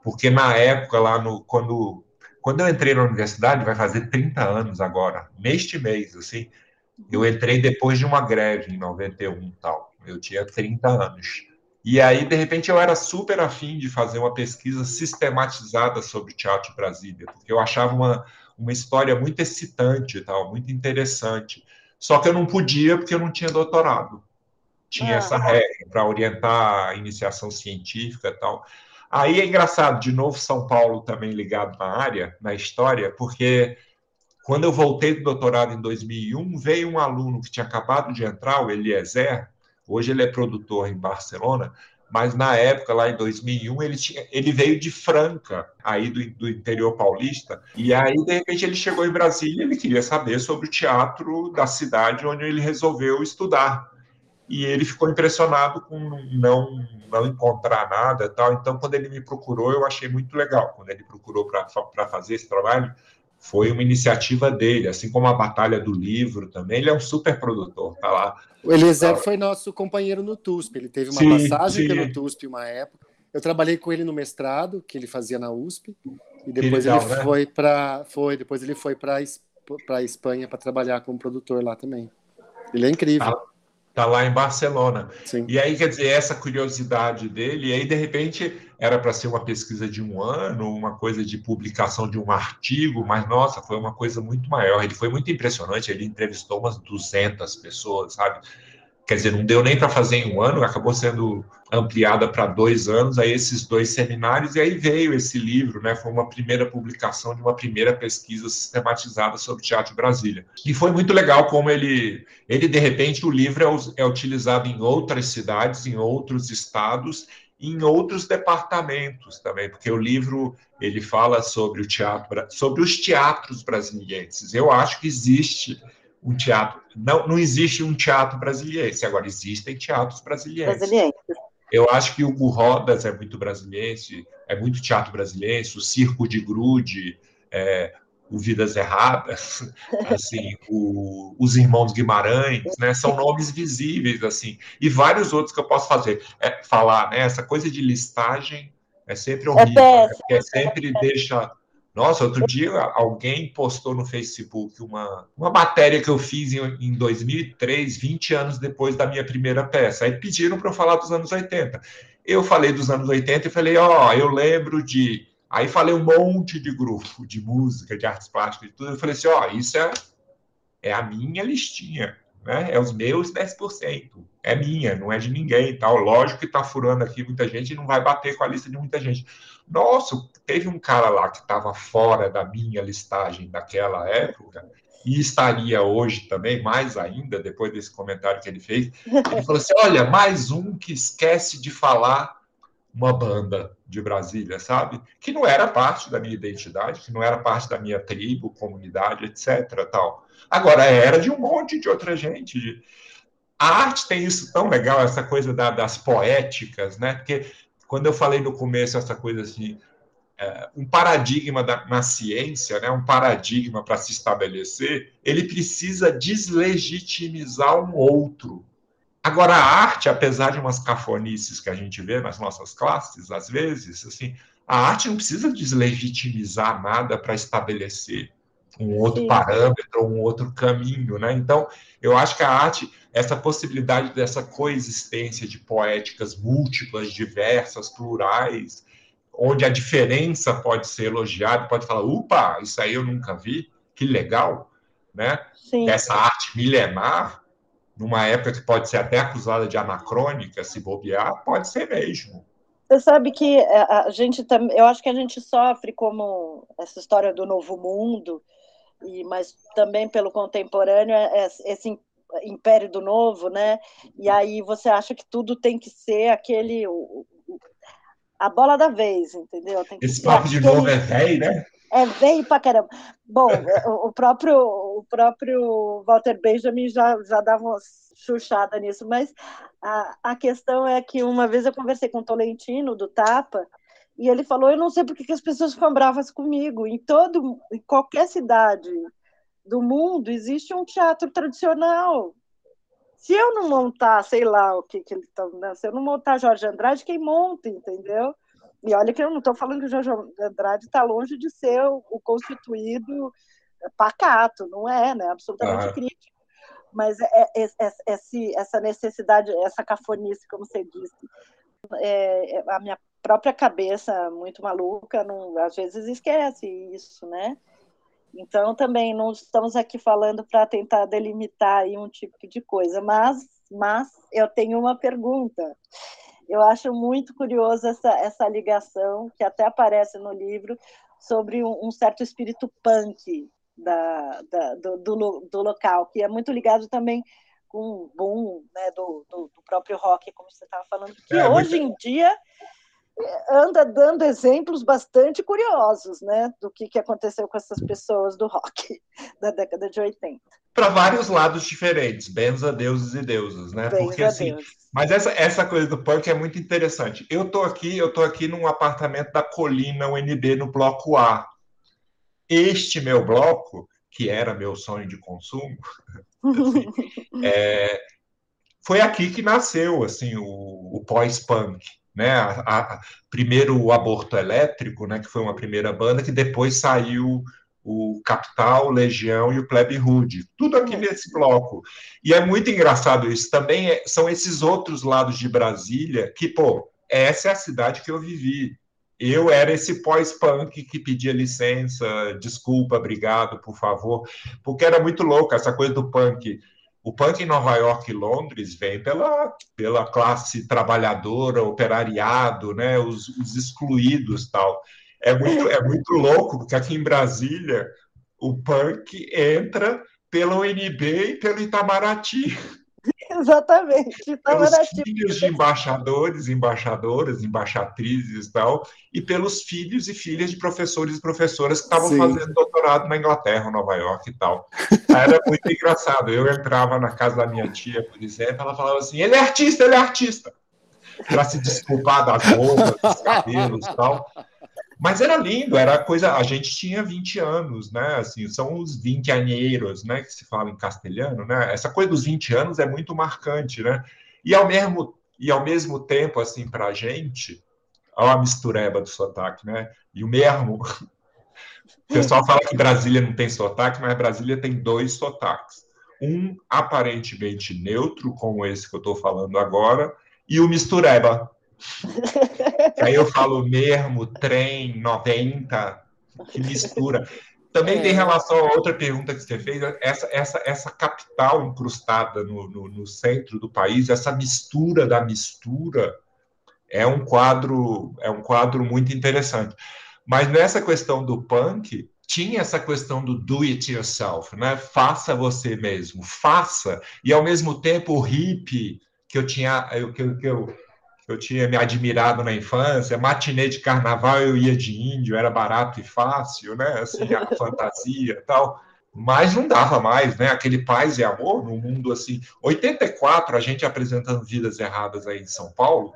porque na época lá no quando quando eu entrei na universidade, vai fazer 30 anos agora, neste mês, assim, eu entrei depois de uma greve em 91 tal. Eu tinha 30 anos. E aí, de repente, eu era super afim de fazer uma pesquisa sistematizada sobre o teatro Brasília, porque eu achava uma, uma história muito excitante, tal, muito interessante. Só que eu não podia porque eu não tinha doutorado. Tinha ah. essa regra para orientar a iniciação científica e tal. Aí é engraçado, de novo, São Paulo também ligado na área, na história, porque quando eu voltei do doutorado em 2001, veio um aluno que tinha acabado de entrar, o Eliezer, hoje ele é produtor em Barcelona, mas na época, lá em 2001, ele, tinha, ele veio de Franca, aí do, do interior paulista, e aí, de repente, ele chegou em Brasília e ele queria saber sobre o teatro da cidade onde ele resolveu estudar. E ele ficou impressionado com não, não encontrar nada tal. Então, quando ele me procurou, eu achei muito legal. Quando ele procurou para fazer esse trabalho, foi uma iniciativa dele, assim como a Batalha do Livro também. Ele é um super produtor, tá lá. O Eliezer foi nosso companheiro no TUSP, ele teve uma sim, passagem sim. pelo TUSP uma época. Eu trabalhei com ele no mestrado, que ele fazia na USP, e depois legal, ele né? foi para foi, depois ele foi para para Espanha para trabalhar como produtor lá também. Ele é incrível. Ah, Está lá em Barcelona. Sim. E aí, quer dizer, essa curiosidade dele, e aí, de repente, era para ser uma pesquisa de um ano, uma coisa de publicação de um artigo, mas, nossa, foi uma coisa muito maior. Ele foi muito impressionante, ele entrevistou umas 200 pessoas, sabe? quer dizer, não deu nem para fazer em um ano, acabou sendo ampliada para dois anos, aí esses dois seminários, e aí veio esse livro, né? Foi uma primeira publicação de uma primeira pesquisa sistematizada sobre teatro Brasília. E foi muito legal como ele, ele de repente, o livro é, é utilizado em outras cidades, em outros estados, em outros departamentos também, porque o livro ele fala sobre o teatro, sobre os teatros brasileiros. Eu acho que existe um teatro. Não, não existe um teatro brasileiro, agora existem teatros brasileiros. Eu acho que o Hugo Rodas é muito brasileiro, é muito teatro brasileiro, o Circo de Grude, é, o Vidas Erradas, (laughs) assim, o, os Irmãos Guimarães, né, são nomes visíveis, assim, e vários outros que eu posso fazer, é, falar, né, essa coisa de listagem é sempre é horrível, é né, porque sempre deixa nossa, outro dia alguém postou no Facebook uma, uma matéria que eu fiz em, em 2003, 20 anos depois da minha primeira peça. Aí pediram para eu falar dos anos 80. Eu falei dos anos 80 e falei, ó, oh, eu lembro de. Aí falei um monte de grupo, de música, de artes plásticas, de tudo. Eu falei assim, ó, isso é, é a minha listinha. né? É os meus 10%. É minha, não é de ninguém e tal. Lógico que está furando aqui muita gente e não vai bater com a lista de muita gente. Nossa, teve um cara lá que estava fora da minha listagem daquela época e estaria hoje também, mais ainda, depois desse comentário que ele fez. Ele falou assim: olha, mais um que esquece de falar uma banda de Brasília, sabe? Que não era parte da minha identidade, que não era parte da minha tribo, comunidade, etc. Tal. Agora era de um monte de outra gente. A arte tem isso tão legal, essa coisa da, das poéticas, né? Porque quando eu falei no começo essa coisa assim, é, um paradigma da, na ciência, né? Um paradigma para se estabelecer, ele precisa deslegitimizar um outro Agora, a arte, apesar de umas cafonices que a gente vê nas nossas classes, às vezes, assim, a arte não precisa deslegitimizar nada para estabelecer um outro Sim. parâmetro, um outro caminho, né? Então, eu acho que a arte, essa possibilidade dessa coexistência de poéticas múltiplas, diversas, plurais, onde a diferença pode ser elogiada, pode falar, upa, isso aí eu nunca vi, que legal, né? Sim. Essa arte milenar, numa época que pode ser até acusada de anacrônica, se bobear, pode ser mesmo. Você sabe que é, a gente também, eu acho que a gente sofre como essa história do novo mundo, e mas também pelo contemporâneo é, é esse império do novo, né? E aí você acha que tudo tem que ser aquele a bola da vez, entendeu? Esse papo de novo é velho, né? É velho pra caramba. Bom, é, o próprio, o próprio Walter Benjamin já, já dava uma chuchada nisso, mas a, a questão é que uma vez eu conversei com o Tolentino, do Tapa, e ele falou: Eu não sei por que as pessoas ficam bravas comigo. Em, todo, em qualquer cidade do mundo existe um teatro tradicional. Se eu não montar, sei lá o que, que ele está. Né? Se eu não montar Jorge Andrade, quem monta, entendeu? E olha que eu não estou falando que o Jorge Andrade está longe de ser o, o, constituído pacato, não é, né? Absolutamente ah. crítico. Mas é, é, é, esse, essa necessidade, essa cafonice, como você disse, é, é, a minha própria cabeça muito maluca, não, às vezes esquece isso, né? Então também não estamos aqui falando para tentar delimitar aí um tipo de coisa, mas, mas eu tenho uma pergunta eu acho muito curioso essa, essa ligação, que até aparece no livro, sobre um, um certo espírito punk da, da do, do, do, local, que é muito ligado também com o boom né, do, do, do, próprio rock, como você estava falando, que é, hoje muito... em dia anda dando exemplos bastante curiosos né, do que, que aconteceu com essas pessoas do rock (laughs) da década de 80 para vários lados diferentes, benza deuses e deusas, né? Benza Porque assim, Deus. mas essa, essa coisa do punk é muito interessante. Eu tô aqui, eu tô aqui num apartamento da Colina UNB no bloco A. Este meu bloco, que era meu sonho de consumo, (laughs) assim, (laughs) é, foi aqui que nasceu assim o, o pós-punk, né? A, a, primeiro o Aborto Elétrico, né? Que foi uma primeira banda que depois saiu o Capital, Legião e o Plebe Rude, tudo aqui nesse bloco. E é muito engraçado isso. Também é, são esses outros lados de Brasília que, pô, essa é a cidade que eu vivi. Eu era esse pós-punk que pedia licença, desculpa, obrigado, por favor, porque era muito louco essa coisa do punk. O punk em Nova York e Londres vem pela, pela classe trabalhadora, operariado, né, os, os excluídos tal. É muito, é muito louco, porque aqui em Brasília o punk entra pela UNB e pelo Itamaraty. Exatamente. Itamaraty. Pelos filhos de embaixadores, embaixadoras, embaixatrizes e tal, e pelos filhos e filhas de professores e professoras que estavam fazendo doutorado na Inglaterra, Nova York e tal. Era muito engraçado. Eu entrava na casa da minha tia, por exemplo, ela falava assim: ele é artista, ele é artista. Para se desculpar das roupas, dos cabelos e tal. Mas era lindo, era coisa. A gente tinha 20 anos, né? Assim, são os 20 aneiros, né? Que se fala em castelhano, né? Essa coisa dos 20 anos é muito marcante, né? E ao mesmo, e ao mesmo tempo, assim, para a gente, olha a mistureba do sotaque, né? E o mesmo. (laughs) O pessoal fala que Brasília não tem sotaque, mas Brasília tem dois sotaques. Um aparentemente neutro, como esse que eu estou falando agora, e o mistureba, (laughs) Aí eu falo mesmo, trem, 90, que mistura. Também é... tem relação a outra pergunta que você fez, essa, essa, essa capital incrustada no, no, no, centro do país, essa mistura da mistura, é um quadro, é um quadro muito interessante. Mas nessa questão do punk, tinha essa questão do do it yourself, né? Faça você mesmo, faça. E ao mesmo tempo o hippie que eu tinha, que, eu, que eu eu tinha me admirado na infância, matinê de carnaval eu ia de índio, era barato e fácil, né? Assim, a (laughs) fantasia e tal. Mas não dava mais, né? Aquele paz e amor no mundo assim. 84, a gente apresentando Vidas Erradas aí em São Paulo,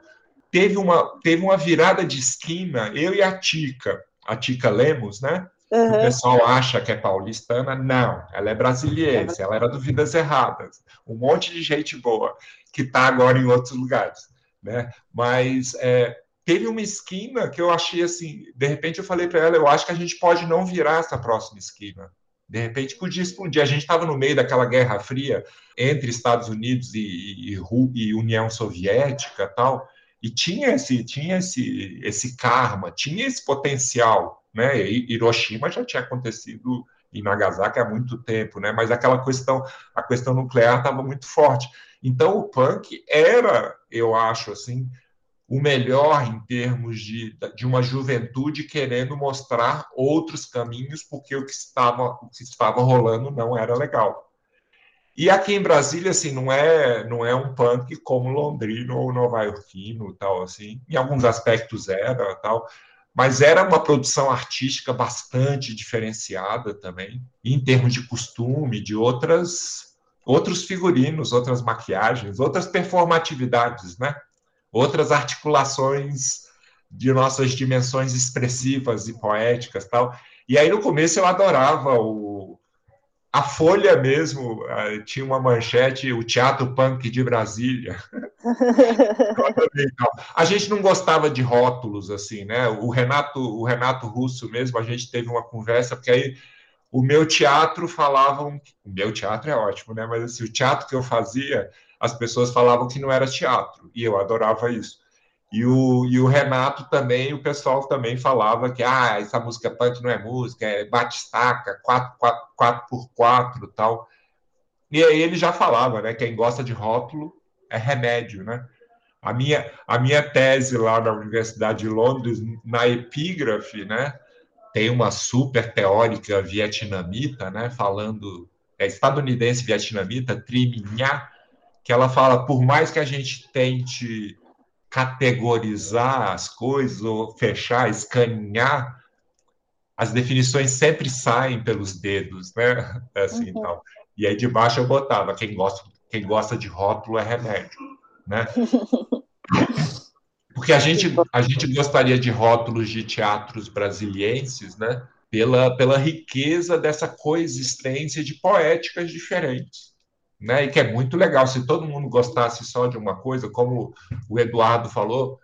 teve uma, teve uma virada de esquina, eu e a Tica, a Tica Lemos, né? Uhum. O pessoal acha que é paulistana, não, ela é brasileira, ela era do Vidas Erradas. Um monte de gente boa que está agora em outros lugares né? Mas é, teve uma esquina que eu achei assim, de repente eu falei para ela, eu acho que a gente pode não virar essa próxima esquina. De repente podia explodir. A gente estava no meio daquela Guerra Fria entre Estados Unidos e, e, e, União Soviética, tal, e tinha esse tinha esse esse karma, tinha esse potencial, né? E Hiroshima já tinha acontecido em Nagasaki há muito tempo, né? Mas aquela questão, a questão nuclear estava muito forte. Então, o punk era, eu acho assim, o melhor em termos de, de uma juventude querendo mostrar outros caminhos, porque o que estava, o que estava rolando não era legal. E aqui em Brasília, assim, não é, não é um punk como londrino ou nova-iorquino, tal, assim. Em alguns aspectos era, tal, mas era uma produção artística bastante diferenciada também, em termos de costume, de outras outros figurinos, outras maquiagens, outras performatividades, né? Outras articulações de nossas dimensões expressivas e poéticas, tal. E aí no começo eu adorava o a Folha mesmo eh, tinha uma manchete, o Teatro Punk de Brasília. (laughs) a gente não gostava de rótulos assim, né? O Renato, o Renato Russo mesmo, a gente teve uma conversa porque aí o meu teatro falavam, o meu teatro é ótimo, né? Mas assim, o teatro que eu fazia, as pessoas falavam que não era teatro, e eu adorava isso. E o, e o Renato também, o pessoal também falava que ah, essa música punk não é música, é batistaca, 4, 4, 4 por 4 tal. E aí ele já falava, né? Quem gosta de rótulo é remédio, né? A minha, a minha tese lá na Universidade de Londres, na epígrafe, né? Tem uma super teórica vietnamita, né, falando, é estadunidense vietnamita, Tri Minha, que ela fala, por mais que a gente tente categorizar as coisas, ou fechar, escanear, as definições sempre saem pelos dedos, né? (laughs) Assim, uhum. tal. E aí de baixo eu botava, quem gosta, quem gosta de rótulo é remédio, né? (laughs) Porque a gente, a gente gostaria de rótulos de teatros brasilienses, né? Pela, pela riqueza dessa coexistência de poéticas diferentes. Né? E que é muito legal. Se todo mundo gostasse só de uma coisa, como o Eduardo falou,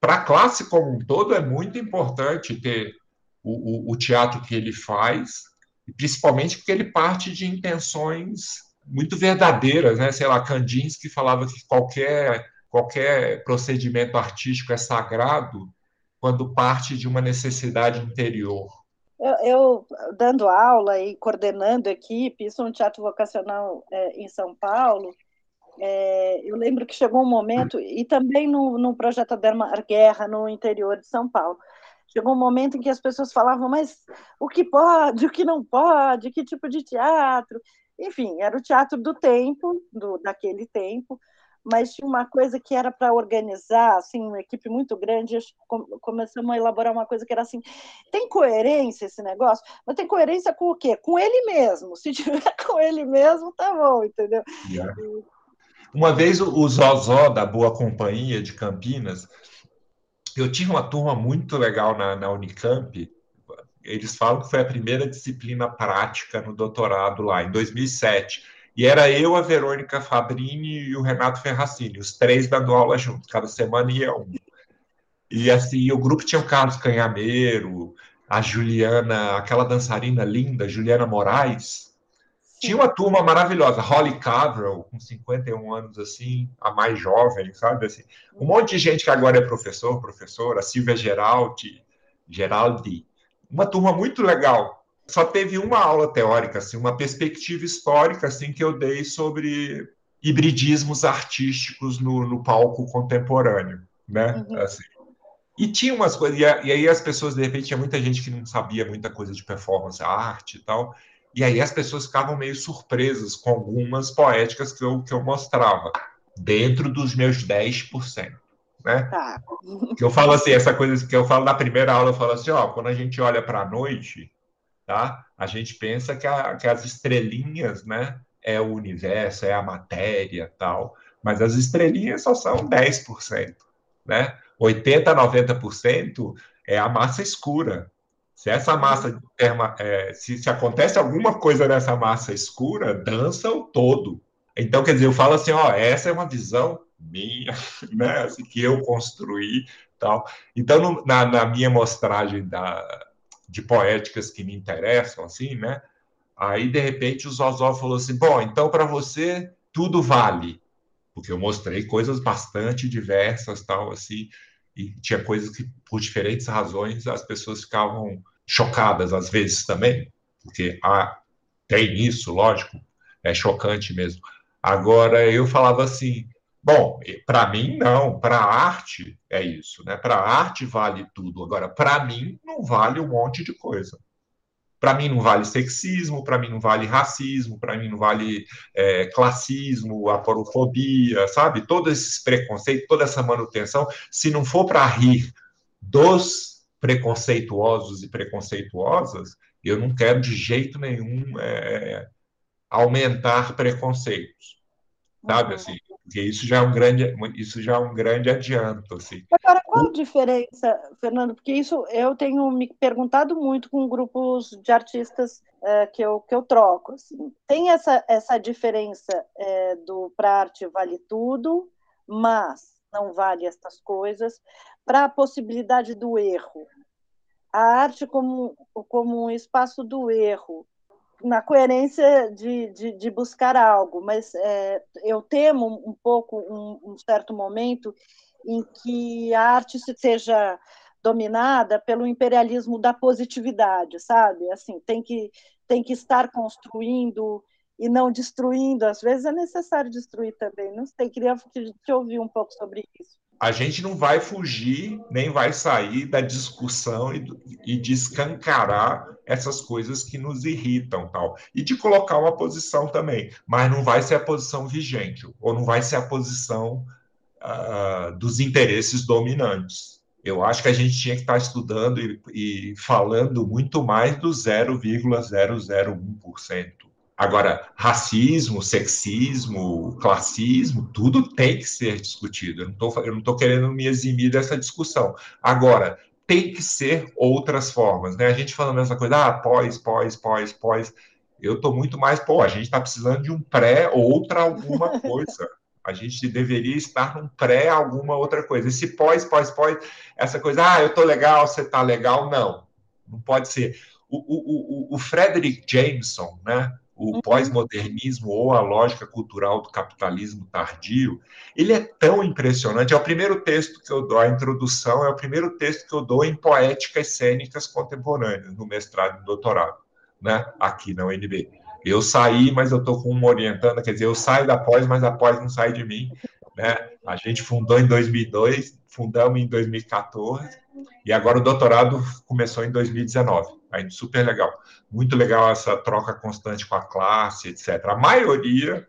para a classe como um todo é muito importante ter o, o, o teatro que ele faz, principalmente porque ele parte de intenções muito verdadeiras, né? Sei lá, Kandinsky falava que qualquer qualquer procedimento artístico é sagrado quando parte de uma necessidade interior. Eu, eu dando aula e coordenando equipe, isso é um teatro vocacional é, em São Paulo, é, eu lembro que chegou um momento, e também no, no projeto Adermar Guerra, no interior de São Paulo, chegou um momento em que as pessoas falavam, mas o que pode, o que não pode, que tipo de teatro? Enfim, era o teatro do tempo, do, daquele tempo, mas tinha uma coisa que era para organizar, assim, uma equipe muito grande, começamos a elaborar uma coisa que era assim, tem coerência esse negócio? Mas tem coerência com o quê? Com ele mesmo. Se (laughs) tiver com ele mesmo, tá bom, entendeu? Yeah. Uma vez o Zozó, da Boa Companhia de Campinas, eu tinha uma turma muito legal na, na Unicamp, eles falam que foi a primeira disciplina prática no doutorado lá, em 2007, e era eu, a Verônica Fabrini e o Renato Ferracini, os três dando aula juntos, cada semana ia um. E assim, o grupo tinha o Carlos Canhameiro, a Juliana, aquela dançarina linda, Juliana Moraes. Tinha uma turma maravilhosa, Holly Cavell, com 51 anos, assim, a mais jovem, sabe? Assim, um monte de gente que agora é professor, professora, Silvia Geraldi, Geraldi. Uma turma muito legal. Só teve uma aula teórica, assim, uma perspectiva histórica assim que eu dei sobre hibridismos artísticos no, no palco contemporâneo, né? Uhum. Assim. E tinha umas coisas, e, aí as pessoas, de repente, tinha muita gente que não sabia muita coisa de performance, arte e tal, e aí as pessoas ficavam meio surpresas com algumas poéticas que eu, que eu mostrava, dentro dos meus 10%. Né? Tá. Que eu falo assim, essa coisa que eu falo na primeira aula, eu falo assim, ó, quando a gente olha para a noite, tá? A gente pensa que, a, que as estrelinhas, né, é o universo, é a matéria, tal, mas as estrelinhas só são 10%, né? 80 90% é a massa escura. Se essa massa é, se, se acontece alguma coisa nessa massa escura, dança o todo. Então, quer dizer, eu falo assim, ó, essa é uma visão minha, (laughs) né, assim, que eu construí, tal. Então, no, na, na, minha mostragem da, de poéticas que me interessam, assim, né, aí de repente o Zozó falou assim, bom, então para você tudo vale, porque eu mostrei coisas bastante diversas, tal, assim, e tinha coisas que por diferentes razões as pessoas ficavam chocadas às vezes também, porque ah, tem isso, lógico, é chocante mesmo. Agora eu falava assim, bom, para mim não, para a arte é isso, né? Para a arte vale tudo. Agora, para mim não vale um monte de coisa. Para mim não vale sexismo, para mim não vale racismo, para mim não vale é, classismo, aporofobia, sabe? Todos esses preconceitos, toda essa manutenção, se não for para rir dos preconceituosos e preconceituosas, eu não quero de jeito nenhum é, aumentar preconceitos sabe uhum. assim porque isso já é um grande isso já é um grande adianto assim. Agora qual a diferença Fernando? Porque isso eu tenho me perguntado muito com grupos de artistas é, que eu que eu troco assim. Tem essa essa diferença é, do para arte vale tudo mas não vale estas coisas. Para a possibilidade do erro. A arte como como um espaço do erro na coerência de, de, de, buscar algo, mas é, eu temo um pouco um, um, certo momento em que a arte seja dominada pelo imperialismo da positividade, sabe? Assim, tem que tem que estar construindo e não destruindo. Às vezes é necessário destruir também. Não sei, queria te ouvir um pouco sobre isso a gente não vai fugir, nem vai sair da discussão e, e essas coisas que nos irritam, tal. E de colocar uma posição também, mas não vai ser a posição vigente, ou não vai ser a posição uh, dos interesses dominantes. Eu acho que a gente tinha que estar estudando e, e falando muito mais do 0,001%. Agora, racismo, sexismo, classismo, tudo tem que ser discutido. Eu não estou querendo me eximir dessa discussão. Agora, tem que ser outras formas, né? A gente falando essa coisa, ah, pós, pós, pós, pós. Eu estou muito mais, pô, a gente está precisando de um pré, outra alguma (laughs) coisa. A gente deveria estar num pré alguma outra coisa. Esse pós, pós, pós, essa coisa, ah, eu estou legal, você está legal, não. Não pode ser. O, o, o, o Frederick Jameson, né? O uhum. pós-modernismo ou a lógica cultural do capitalismo tardio, ele é tão impressionante. É o primeiro texto que eu dou, a introdução é o primeiro texto que eu dou em poéticas cênicas contemporâneas, no mestrado e no doutorado, né, aqui na UNB. Eu saí, mas eu estou com uma orientando, quer dizer, eu saio da pós, mas a pós não sai de mim. Né? A gente fundou em 2002, fundamos em 2014, e agora o doutorado começou em 2019. Aí, super legal. Muito legal essa troca constante com a classe, etc. A maioria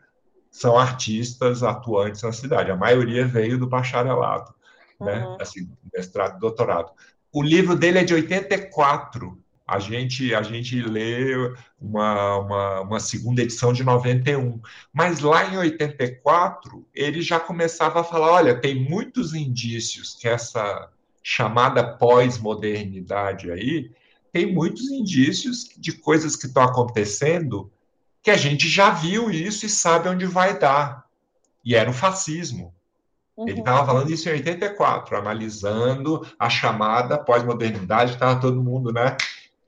são artistas atuantes na cidade. A maioria veio do bacharelado, né? uhum. Assim, mestrado, doutorado. O livro dele é de 84. A gente, a gente lê uma, uma, uma, segunda edição de 91. Mas lá em 84, ele já começava a falar: olha, tem muitos indícios que essa chamada pós-modernidade aí tem muitos indícios de coisas que estão acontecendo que a gente já viu isso e sabe onde vai dar. E era o fascismo. Uhum. Ele estava falando isso em 84, analisando a chamada pós-modernidade, estava todo mundo, né?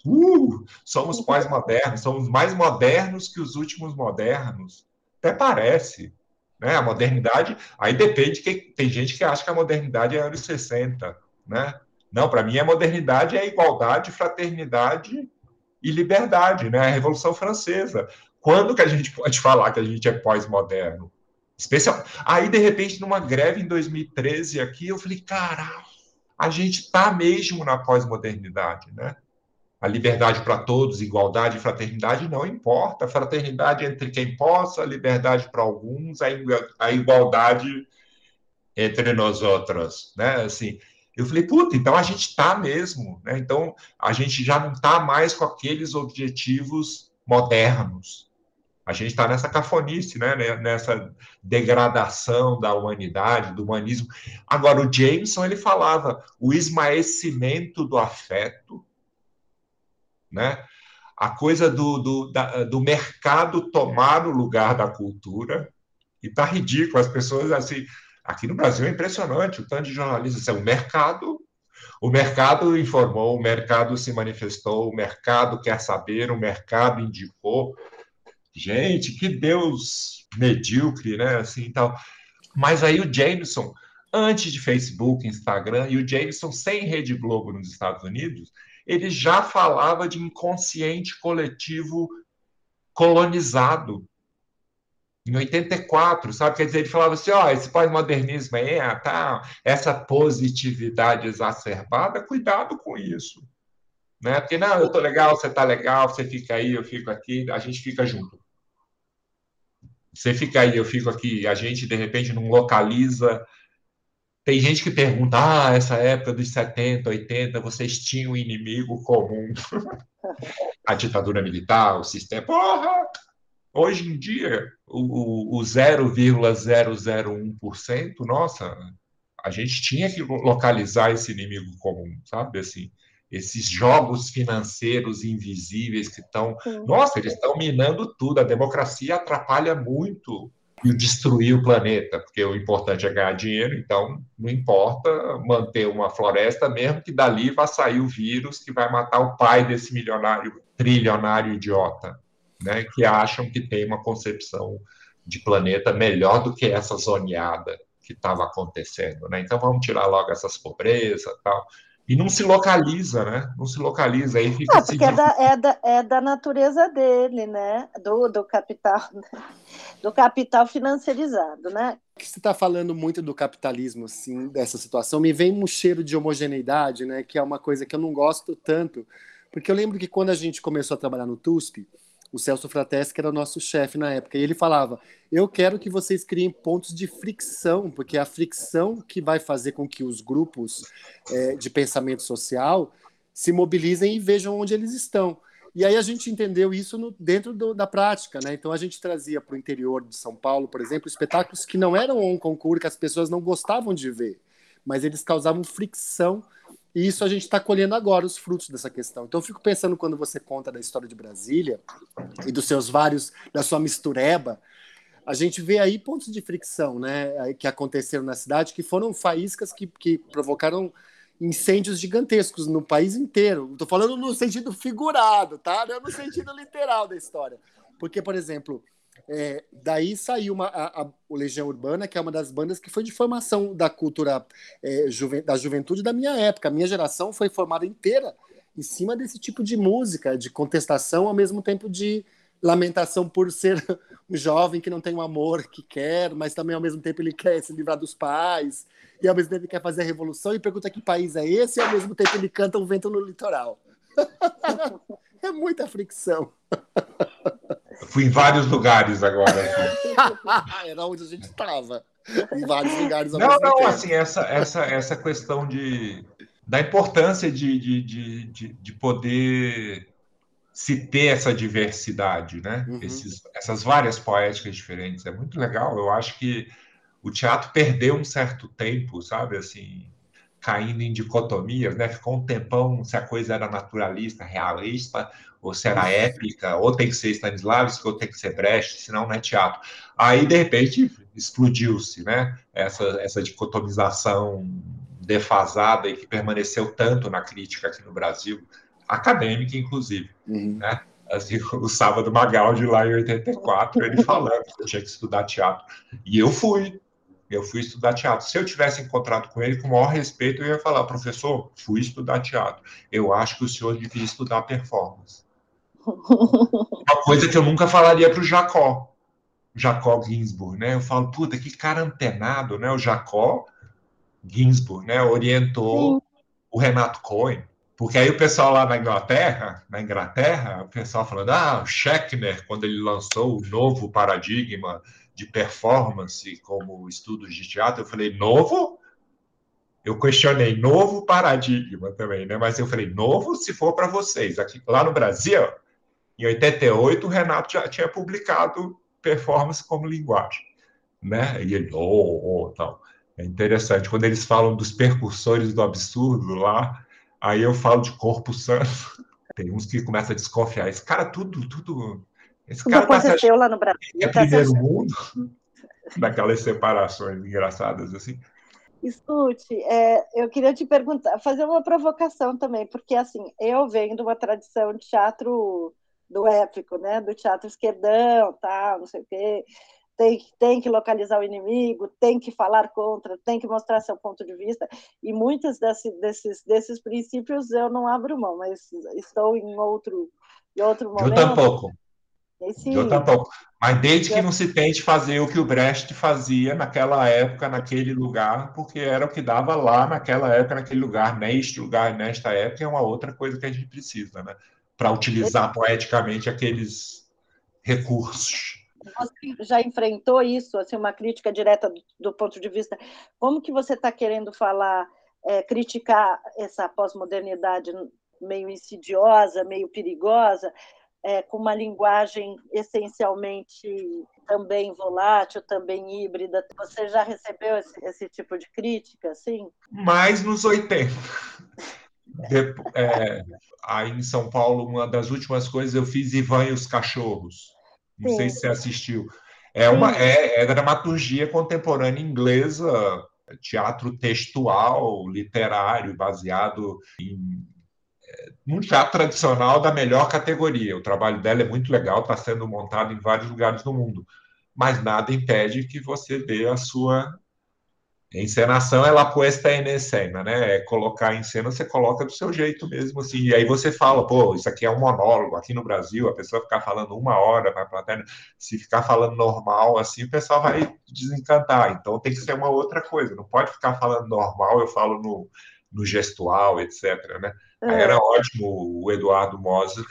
Uh, somos uhum. pós-modernos, somos mais modernos que os últimos modernos. Até parece. Né? A modernidade, aí depende, que tem gente que acha que a modernidade é anos 60, né? Não, para mim a modernidade é igualdade, fraternidade e liberdade, né? A Revolução Francesa. Quando que a gente pode falar que a gente é pós-moderno? Especial. Aí, de repente, numa greve em 2013 aqui, eu falei, caralho, a gente está mesmo na pós-modernidade, né? A liberdade para todos, igualdade e fraternidade não importa. Fraternidade entre quem possa, a liberdade para alguns, a igualdade entre nós outros, né? Assim, eu falei, puta, então a gente está mesmo, né? Então a gente já não está mais com aqueles objetivos modernos. A gente está nessa cafonice, né? Nessa degradação da humanidade, do humanismo. Agora, o Jameson ele falava o esmaecimento do afeto, né? A coisa do, do, da, do mercado tomar o lugar da cultura, e tá ridículo, as pessoas assim, Aqui no Brasil é impressionante o tanto de jornalistas. É o mercado, o mercado informou, o mercado se manifestou, o mercado quer saber, o mercado indicou. Gente, que Deus medíocre, né? Assim, tal. Mas aí o Jameson, antes de Facebook, Instagram, e o Jameson sem Rede Globo nos Estados Unidos, ele já falava de inconsciente coletivo colonizado em 84, sabe? Quer dizer, ele falava assim, ó, oh, esse pós-modernismo aí, ah, tá, essa positividade exacerbada, cuidado com isso. Né? Porque, não, eu tô legal, você tá legal, você fica aí, eu fico aqui, a gente fica junto. Você fica aí, eu fico aqui, a gente, de repente, não localiza... Tem gente que pergunta, ah, essa época dos 70, 80, vocês tinham um inimigo comum. (laughs) a ditadura militar, o sistema... Porra! Hoje em dia, o, o 0,001%, nossa, a gente tinha que localizar esse inimigo comum, sabe? Assim, esses jogos financeiros invisíveis que estão. Nossa, eles estão minando tudo. A democracia atrapalha muito e destruir o planeta, porque o importante é ganhar dinheiro, então não importa manter uma floresta, mesmo que dali vá sair o vírus que vai matar o pai desse milionário, trilionário idiota né, que acham que tem uma concepção de planeta melhor do que essa zoneada que estava acontecendo, né? Então vamos tirar logo essas pobrezas tal. E não se localiza, né? Não se localiza. Aí fica ah, porque é, da, é, da, é da natureza dele, né? Do, do capital, (laughs) do capital financiarizado, né? Que você está falando muito do capitalismo, assim, dessa situação, me vem um cheiro de homogeneidade, né? Que é uma coisa que eu não gosto tanto, porque eu lembro que quando a gente começou a trabalhar no TUSP, o Celso Frateschi, que era nosso chefe na época, e ele falava: Eu quero que vocês criem pontos de fricção, porque é a fricção que vai fazer com que os grupos é, de pensamento social se mobilizem e vejam onde eles estão. E aí a gente entendeu isso no, dentro do, da prática, né? Então a gente trazia para o interior de São Paulo, por exemplo, espetáculos que não eram um concurso que as pessoas não gostavam de ver, mas eles causavam fricção e isso a gente está colhendo agora os frutos dessa questão. Então eu fico pensando quando você conta da história de Brasília e dos seus vários, da sua mistureba, a gente vê aí pontos de fricção, né, que aconteceram na cidade, que foram faíscas que, que provocaram incêndios gigantescos no país inteiro. Estou falando no sentido figurado, tá? Não no sentido literal da história. Porque, por exemplo, é, daí saiu uma, a, a, o Legião Urbana, que é uma das bandas que foi de formação da cultura é, da juventude da minha época. A minha geração foi formada inteira em cima desse tipo de música, de contestação, ao mesmo tempo de lamentação por ser (laughs) um jovem que não tem um amor que quer, mas também ao mesmo tempo ele quer se livrar dos pais, e ao mesmo tempo ele quer fazer a revolução e pergunta que país é esse, e ao mesmo tempo ele canta um vento no litoral. (laughs) é muita fricção. (laughs) Fui em vários lugares agora. (laughs) Era onde a gente estava. Em vários lugares Não, não, tempo. assim, essa, essa, essa questão de, da importância de, de, de, de, de poder se ter essa diversidade, né? Uhum. Esses, essas várias poéticas diferentes. É muito legal. Eu acho que o teatro perdeu um certo tempo, sabe? Assim, caindo em dicotomias, né? Ficou um tempão se a coisa era naturalista, realista, ou se era épica, ou tem que ser Stanislavski, ou tem que ser Brecht, senão não é teatro. Aí, de repente, explodiu-se, né? Essa, essa dicotomização defasada e que permaneceu tanto na crítica aqui no Brasil, acadêmica, inclusive, uhum. né? Assim, o Sábado Magaldi, lá em 84, ele falando que eu tinha que estudar teatro. E eu fui, eu fui estudar teatro. Se eu tivesse encontrado com ele com o maior respeito, eu ia falar, professor, fui estudar teatro. Eu acho que o senhor devia estudar performance. Uma coisa que eu nunca falaria para o Jacó, Jacó Ginsburg, né? Eu falo, puta, que cara antenado, né? O Jacó Ginsburg, né? Orientou Sim. o Renato Cohen. Porque aí o pessoal lá na Inglaterra, na Inglaterra, o pessoal falando, ah, o Schechner, quando ele lançou o novo paradigma de performance como estudos de teatro, eu falei, novo? Eu questionei novo paradigma também, né? Mas eu falei, novo se for para vocês. Aqui, lá no Brasil, em 88, o Renato já tinha publicado performance como linguagem, né? E ele, oh, oh, tal. É interessante. Quando eles falam dos percursores do absurdo lá, aí eu falo de corpo santo. (laughs) Tem uns que começam a desconfiar. Esse cara, tudo, tudo. Esse cara tá aconteceu lá no Brasil. É tá primeiro mundo, (laughs) daquelas separações engraçadas assim. Escute, é, eu queria te perguntar, fazer uma provocação também, porque assim, eu venho de uma tradição de teatro do épico, né? Do teatro esquerdão, tal, não sei o quê. Tem, tem que localizar o inimigo, tem que falar contra, tem que mostrar seu ponto de vista. E muitos desse, desses, desses princípios eu não abro mão, mas estou em outro, em outro momento. Eu tampouco. Esse... Eu tampouco. Mas desde que não se tente fazer o que o Brecht fazia naquela época, naquele lugar, porque era o que dava lá naquela época, naquele lugar, neste lugar, nesta época, é uma outra coisa que a gente precisa, né? Para utilizar poeticamente aqueles recursos. Você já enfrentou isso, assim, uma crítica direta do, do ponto de vista. Como que você está querendo falar, é, criticar essa pós-modernidade meio insidiosa, meio perigosa? é, com uma linguagem essencialmente também volátil, também híbrida. Você já recebeu esse, esse tipo de crítica, sim? Mais nos 80. De, é, aí em São Paulo, uma das últimas coisas eu fiz Ivan e os Cachorros. Não sim. sei se você assistiu. É uma é, é dramaturgia contemporânea inglesa, teatro textual, literário, baseado em num teatro tradicional da melhor categoria. O trabalho dela é muito legal, está sendo montado em vários lugares do mundo. Mas nada impede que você dê a sua encenação, ela puesta em cena, né? É colocar em cena, você coloca do seu jeito mesmo, assim. E aí você fala, pô, isso aqui é um monólogo. Aqui no Brasil, a pessoa ficar falando uma hora na plateia, se ficar falando normal, assim, o pessoal vai desencantar. Então tem que ser uma outra coisa. Não pode ficar falando normal, eu falo no, no gestual, etc, né? É. Era ótimo o Eduardo Moser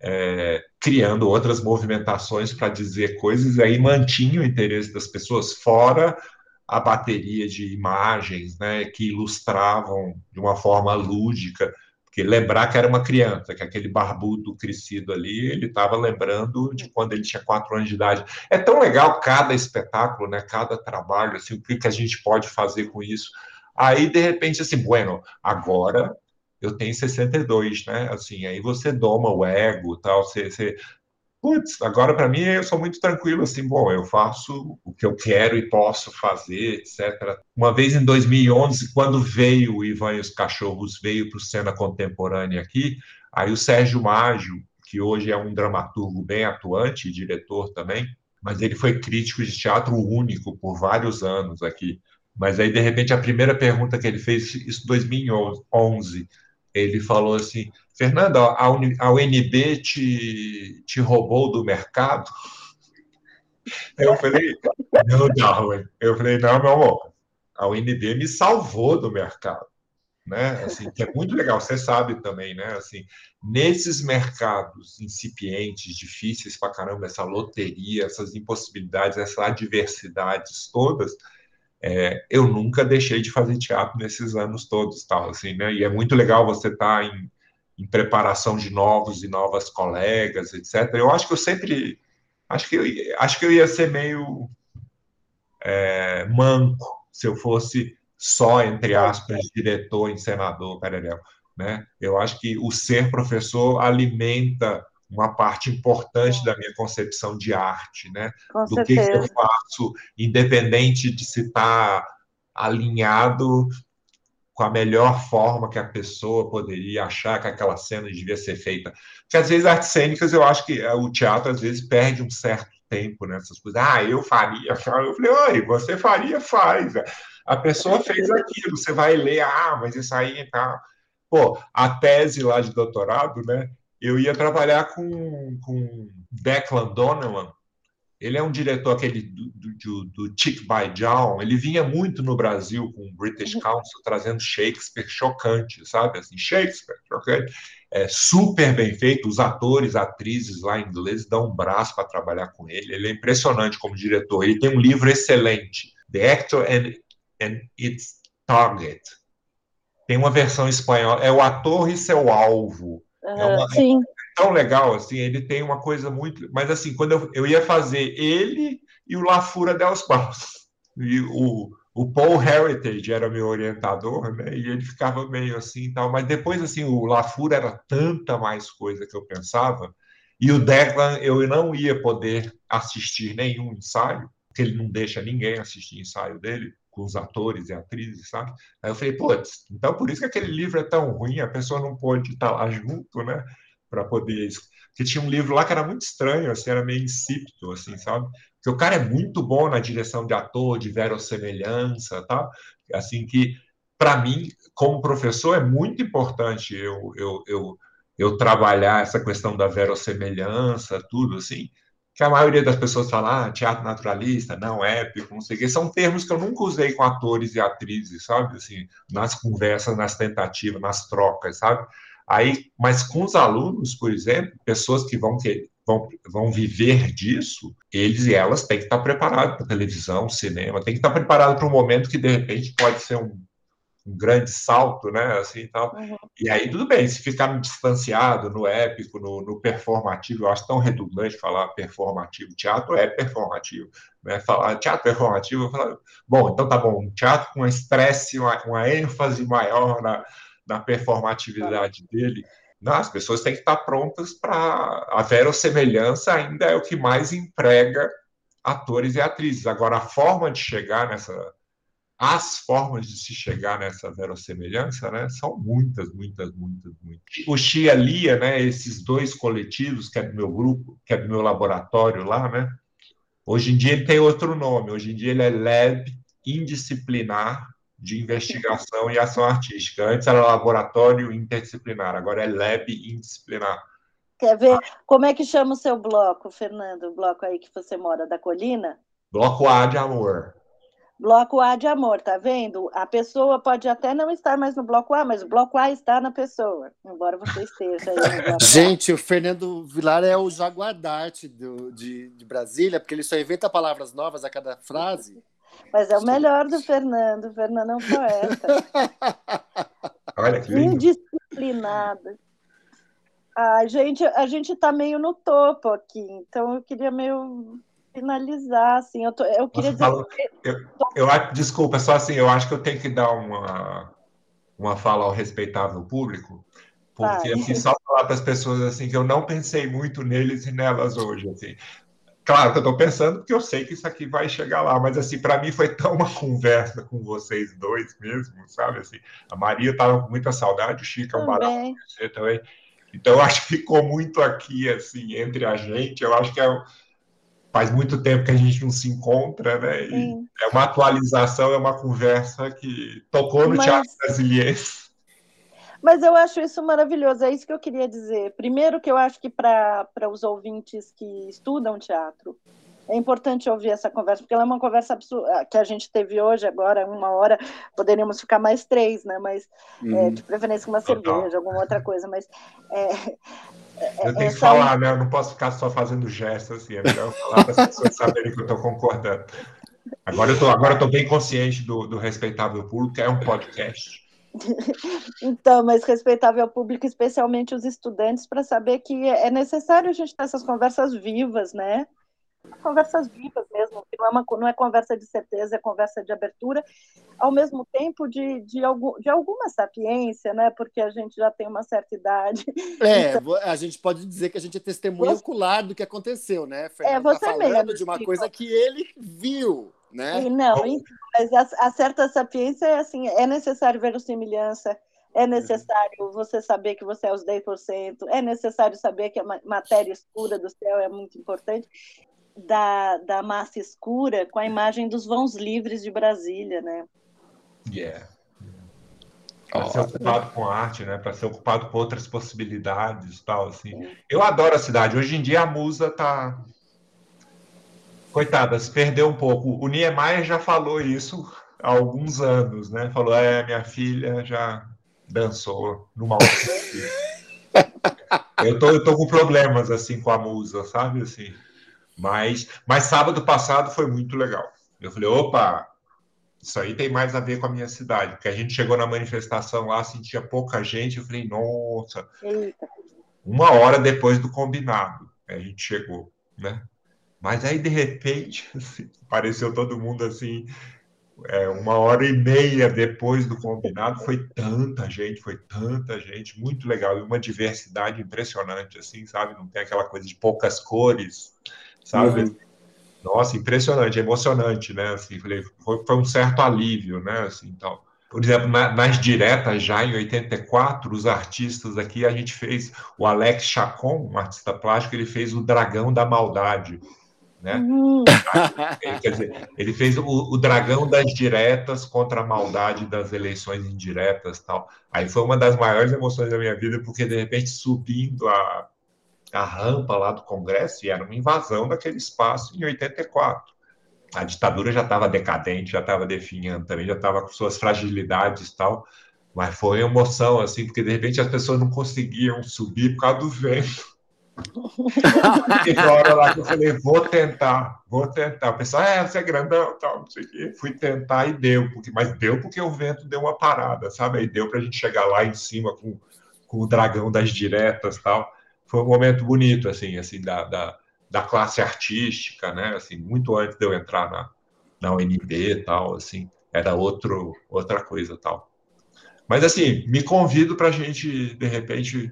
é, criando outras movimentações para dizer coisas, aí mantinha o interesse das pessoas, fora a bateria de imagens né, que ilustravam de uma forma lúdica, porque lembrar que era uma criança, que aquele barbudo crescido ali, ele estava lembrando de quando ele tinha quatro anos de idade. É tão legal cada espetáculo, né, cada trabalho, assim, o que, que a gente pode fazer com isso. Aí, de repente, assim, bueno, agora eu tenho 62, né? Assim, aí você doma o ego, tal, você, você... putz, agora para mim eu sou muito tranquilo, assim, bom, eu faço o que eu quero e posso fazer, etc. Uma vez em 2011, quando veio o Ivan e os Cachorros, veio para o cena contemporânea aqui, aí o Sérgio Mágio, que hoje é um dramaturgo bem atuante diretor também, mas ele foi crítico de teatro único por vários anos aqui. Mas aí, de repente, a primeira pergunta que ele fez, isso em 2011, ele falou assim: Fernando, a, UNB te, te roubou do mercado? Eu falei: não, não. Eu falei: não, meu amor, a UNB me salvou do mercado. Né? Assim, que é muito legal, você sabe também, né? Assim, nesses mercados incipientes, difíceis para caramba, essa loteria, essas impossibilidades, essas adversidades todas, é, eu nunca deixei de fazer teatro nesses anos todos, tal, assim, né? E é muito legal você estar tá em, em, preparação de novos e novas colegas, etc. Eu acho que eu sempre, acho que eu, acho que eu ia ser meio é, manco se eu fosse só entre aspas diretor, encenador, pererel, né? Eu acho que o ser professor alimenta uma parte importante da minha concepção de arte, né? Com Do que, que, eu faço, independente de se estar tá alinhado com a melhor forma que a pessoa poderia achar que aquela cena devia ser feita. Porque às vezes artes cênicas eu acho que eh, o teatro às vezes perde um certo tempo nessas coisas. Ah, eu faria. Eu falei, oi, você faria, faz. A pessoa fez aquilo, você vai ler, ah, mas isso aí tá. Pô, a tese lá de doutorado, né? Eu ia trabalhar com, com Declan Donovan. Ele é um diretor aquele do, do, do Chick by John. Ele vinha muito no Brasil com o British uhum. Council trazendo Shakespeare chocante, sabe? Assim, Shakespeare chocante. É super bem feito. Os atores, atrizes lá ingleses dão um braço para trabalhar com ele. Ele é impressionante como diretor. Ele tem um livro excelente, The Actor and, and Its Target. Tem uma versão espanhola, é o ator e seu alvo é, uma, sim. é tão legal, assim, ele tem uma coisa muito. Mas assim, quando eu, eu ia fazer ele e o Lafura Dels (laughs) Paus. E o, o Paul Heritage era meu orientador, né? E ele ficava meio assim e tal. Mas depois, assim, o Lafura era tanta mais coisa que eu pensava. E o Declan, eu não ia poder assistir nenhum ensaio, porque ele não deixa ninguém assistir ensaio dele com os atores e atrizes, sabe? Aí eu falei, putz, então por isso que aquele livro é tão ruim, a pessoa não pôde estar lá junto, né? Para poder. Porque tinha um livro lá que era muito estranho, assim, era meio insípido, assim, sabe? Porque o cara é muito bom na direção de ator, de verossemelhança, tá? Assim que, para mim, como professor, é muito importante eu, eu, eu, eu trabalhar essa questão da verossemelhança, tudo, assim que a maioria das pessoas fala, ah, teatro naturalista, não épico, não sei o quê, são termos que eu nunca usei com atores e atrizes, sabe? Assim, nas conversas, nas tentativas, nas trocas, sabe? Aí, mas com os alunos, por exemplo, pessoas que vão ter, vão, vão viver disso, eles e elas têm que estar preparados para televisão, cinema, têm que estar preparados para um momento que de repente pode ser um um grande salto, né? Assim, tal. Uhum. E aí, tudo bem, se ficar no distanciado, no épico, no, no, performativo, eu acho tão redundante falar performativo. Teatro é performativo. Né? Falar teatro performativo, eu falo, bom, então tá bom, teatro com um estresse, uma, uma, ênfase maior na, na performatividade dele. Não, as pessoas têm que estar prontas para. A verossemelhança ainda é o que mais emprega atores e atrizes. Agora, a forma de chegar nessa as formas de se chegar nessa verossemelhança né, são muitas, muitas, muitas, muitas. O Xia Lia, né, esses dois coletivos, que é do meu grupo, que é do meu laboratório lá, né, hoje em dia ele tem outro nome, hoje em dia ele é Lab Indisciplinar de Investigação e Ação Artística. Antes era Laboratório Interdisciplinar, agora é Lab Indisciplinar. Quer ver como é que chama o seu bloco, Fernando? O bloco aí que você mora, da Colina? Bloco A de Amor. Bloco A de amor, tá vendo? A pessoa pode até não estar mais no bloco A, mas o bloco A está na pessoa, embora você esteja aí no bloco Gente, A. o Fernando Vilar é o jaguardarte do, de, de Brasília, porque ele só inventa palavras novas a cada frase. Mas é o melhor do Fernando. O Fernando é um poeta. (laughs) Olha que lindo. Indisciplinado. A gente, a gente está meio no topo aqui, então eu queria meio finalizar, assim, eu, tô, eu queria dizer... eu, eu, desculpa, só assim, eu acho que eu tenho que dar uma, uma fala ao respeitável público, porque assim, só falar para as pessoas assim que eu não pensei muito neles e nelas hoje, assim. Claro que eu estou pensando porque eu sei que isso aqui vai chegar lá, mas assim, para mim foi tão uma conversa com vocês dois mesmo, sabe? Assim, a Maria estava com muita saudade, o Chico é um barato também. Então, eu acho que ficou muito aqui, assim, entre a gente. Eu acho que é, faz muito tempo que a gente não se encontra, né? é uma atualização, é uma conversa que tocou no Mas... teatro brasileiro. Mas eu acho isso maravilhoso, é isso que eu queria dizer. Primeiro, que eu acho que para os ouvintes que estudam teatro, é importante ouvir essa conversa, porque ela é uma conversa absurda, que a gente teve hoje, agora, uma hora, poderíamos ficar mais três, né? Mas, é, uhum. é, de preferência com uma Total. cerveja, alguma outra coisa, mas é, é, eu tenho que falar, né? Eu não posso ficar só fazendo gestos assim, é melhor falar para as pessoas saberem que eu estou concordando. Agora eu tô, agora estou bem consciente do, do respeitável público, que é um podcast. (laughs) Então, mas respeitável público, especialmente os estudantes, para saber que é necessário a gente ter essas conversas vivas, né? Conversas vivas mesmo, que não é, uma, não é conversa de certeza, é conversa de abertura, ao mesmo tempo de, de, algum, de alguma sapiência, né? Porque a gente já tem uma certa idade. É, então... a gente pode dizer que a gente é testemunha você... ocular do que aconteceu, né? Fernando? É, você tá falando mesmo, de uma coisa que ele viu, né? E não, então, mas a, a, certa sapiência é assim, é necessário verossimilhança, é necessário você saber que você é os 10%, é necessário saber que a matéria escura do céu é muito importante da, da massa escura com a imagem dos vãos livres de Brasília, né? Yeah. para ser ocupado com arte, né? Para ser ocupado com outras possibilidades, tal assim. Eu adoro a cidade. Hoje em dia a Musa tá coitada, se perdeu um pouco. O Niemeyer já falou isso há alguns anos, né? Falou: "É, minha filha já dançou no mal. (laughs) eu tô eu tô com problemas assim com a Musa, sabe assim. Mas mas sábado passado foi muito legal. Eu falei: "Opa, isso aí tem mais a ver com a minha cidade, porque a gente chegou na manifestação lá, sentia pouca gente, eu falei, nossa, Eita. uma hora depois do combinado, a gente chegou, né? Mas aí, de repente, (laughs) assim, apareceu todo mundo assim, é, uma hora e meia depois do combinado, foi tanta gente, foi tanta gente, muito legal, e uma diversidade impressionante, assim, sabe? Não tem aquela coisa de poucas cores, sabe? Uhum. Nossa, impressionante, emocionante, né? Assim, falei, foi, foi um certo alívio, né? Assim, então, por exemplo, na, nas diretas, já em 84, os artistas aqui, a gente fez o Alex Chacon, um artista plástico, ele fez o Dragão da Maldade, né? Uhum. Ele, quer dizer, ele fez o, o, dragão das diretas contra a maldade das eleições indiretas tal. Aí foi uma das maiores emoções da minha vida, porque de repente subindo a a rampa lá do Congresso e era uma invasão daquele espaço em 84. A ditadura já estava decadente, já estava definhando também, já estava com suas fragilidades e tal, mas foi emoção, assim, porque de repente as pessoas não conseguiam subir por causa do vento. (laughs) e na hora lá que eu falei, vou tentar, vou tentar. O pessoal, é, você é grandão, tal, não sei o quê. Fui tentar e deu, porque, mas deu porque o vento deu uma parada, sabe? Aí deu para a gente chegar lá em cima com, com o dragão das diretas tal foi um momento bonito, assim, assim da, da, da, classe artística, né? Assim, muito antes de eu entrar na, na UNB e tal, assim, era outro, outra coisa tal. Mas, assim, me convido para a gente, de repente,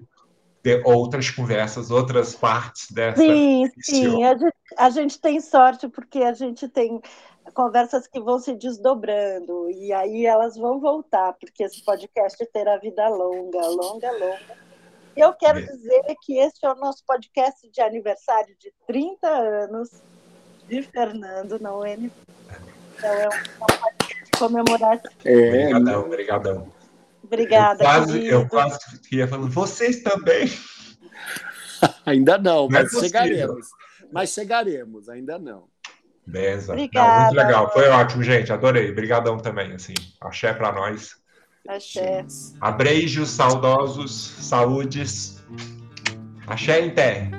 ter outras conversas, outras partes dessa. Sim, sim, a gente, a gente tem sorte porque a gente tem conversas que vão se desdobrando e aí elas vão voltar, porque esse podcast terá vida longa, longa, longa. Eu quero dizer que este é o nosso podcast de aniversário de 30 anos de Fernando na UNB. Então é um podcast comemorativo. É, obrigadão, obrigadão. Obrigada. Eu quase, eu quase ia falando, vocês também. (laughs) ainda não, não é mas é chegaremos. Mas chegaremos, ainda não. Beleza. Obrigada, não, muito legal, foi ótimo, gente. Adorei. Obrigadão também, assim. Axé para nós. Axé. Abreijos saudosos, saúdes. Axé em pé.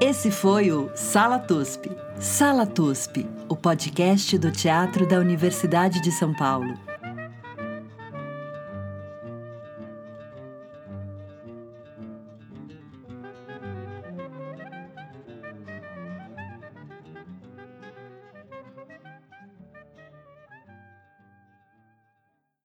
Esse foi o Sala TUSP. Sala TUSP, o podcast do Teatro da Universidade de São Paulo.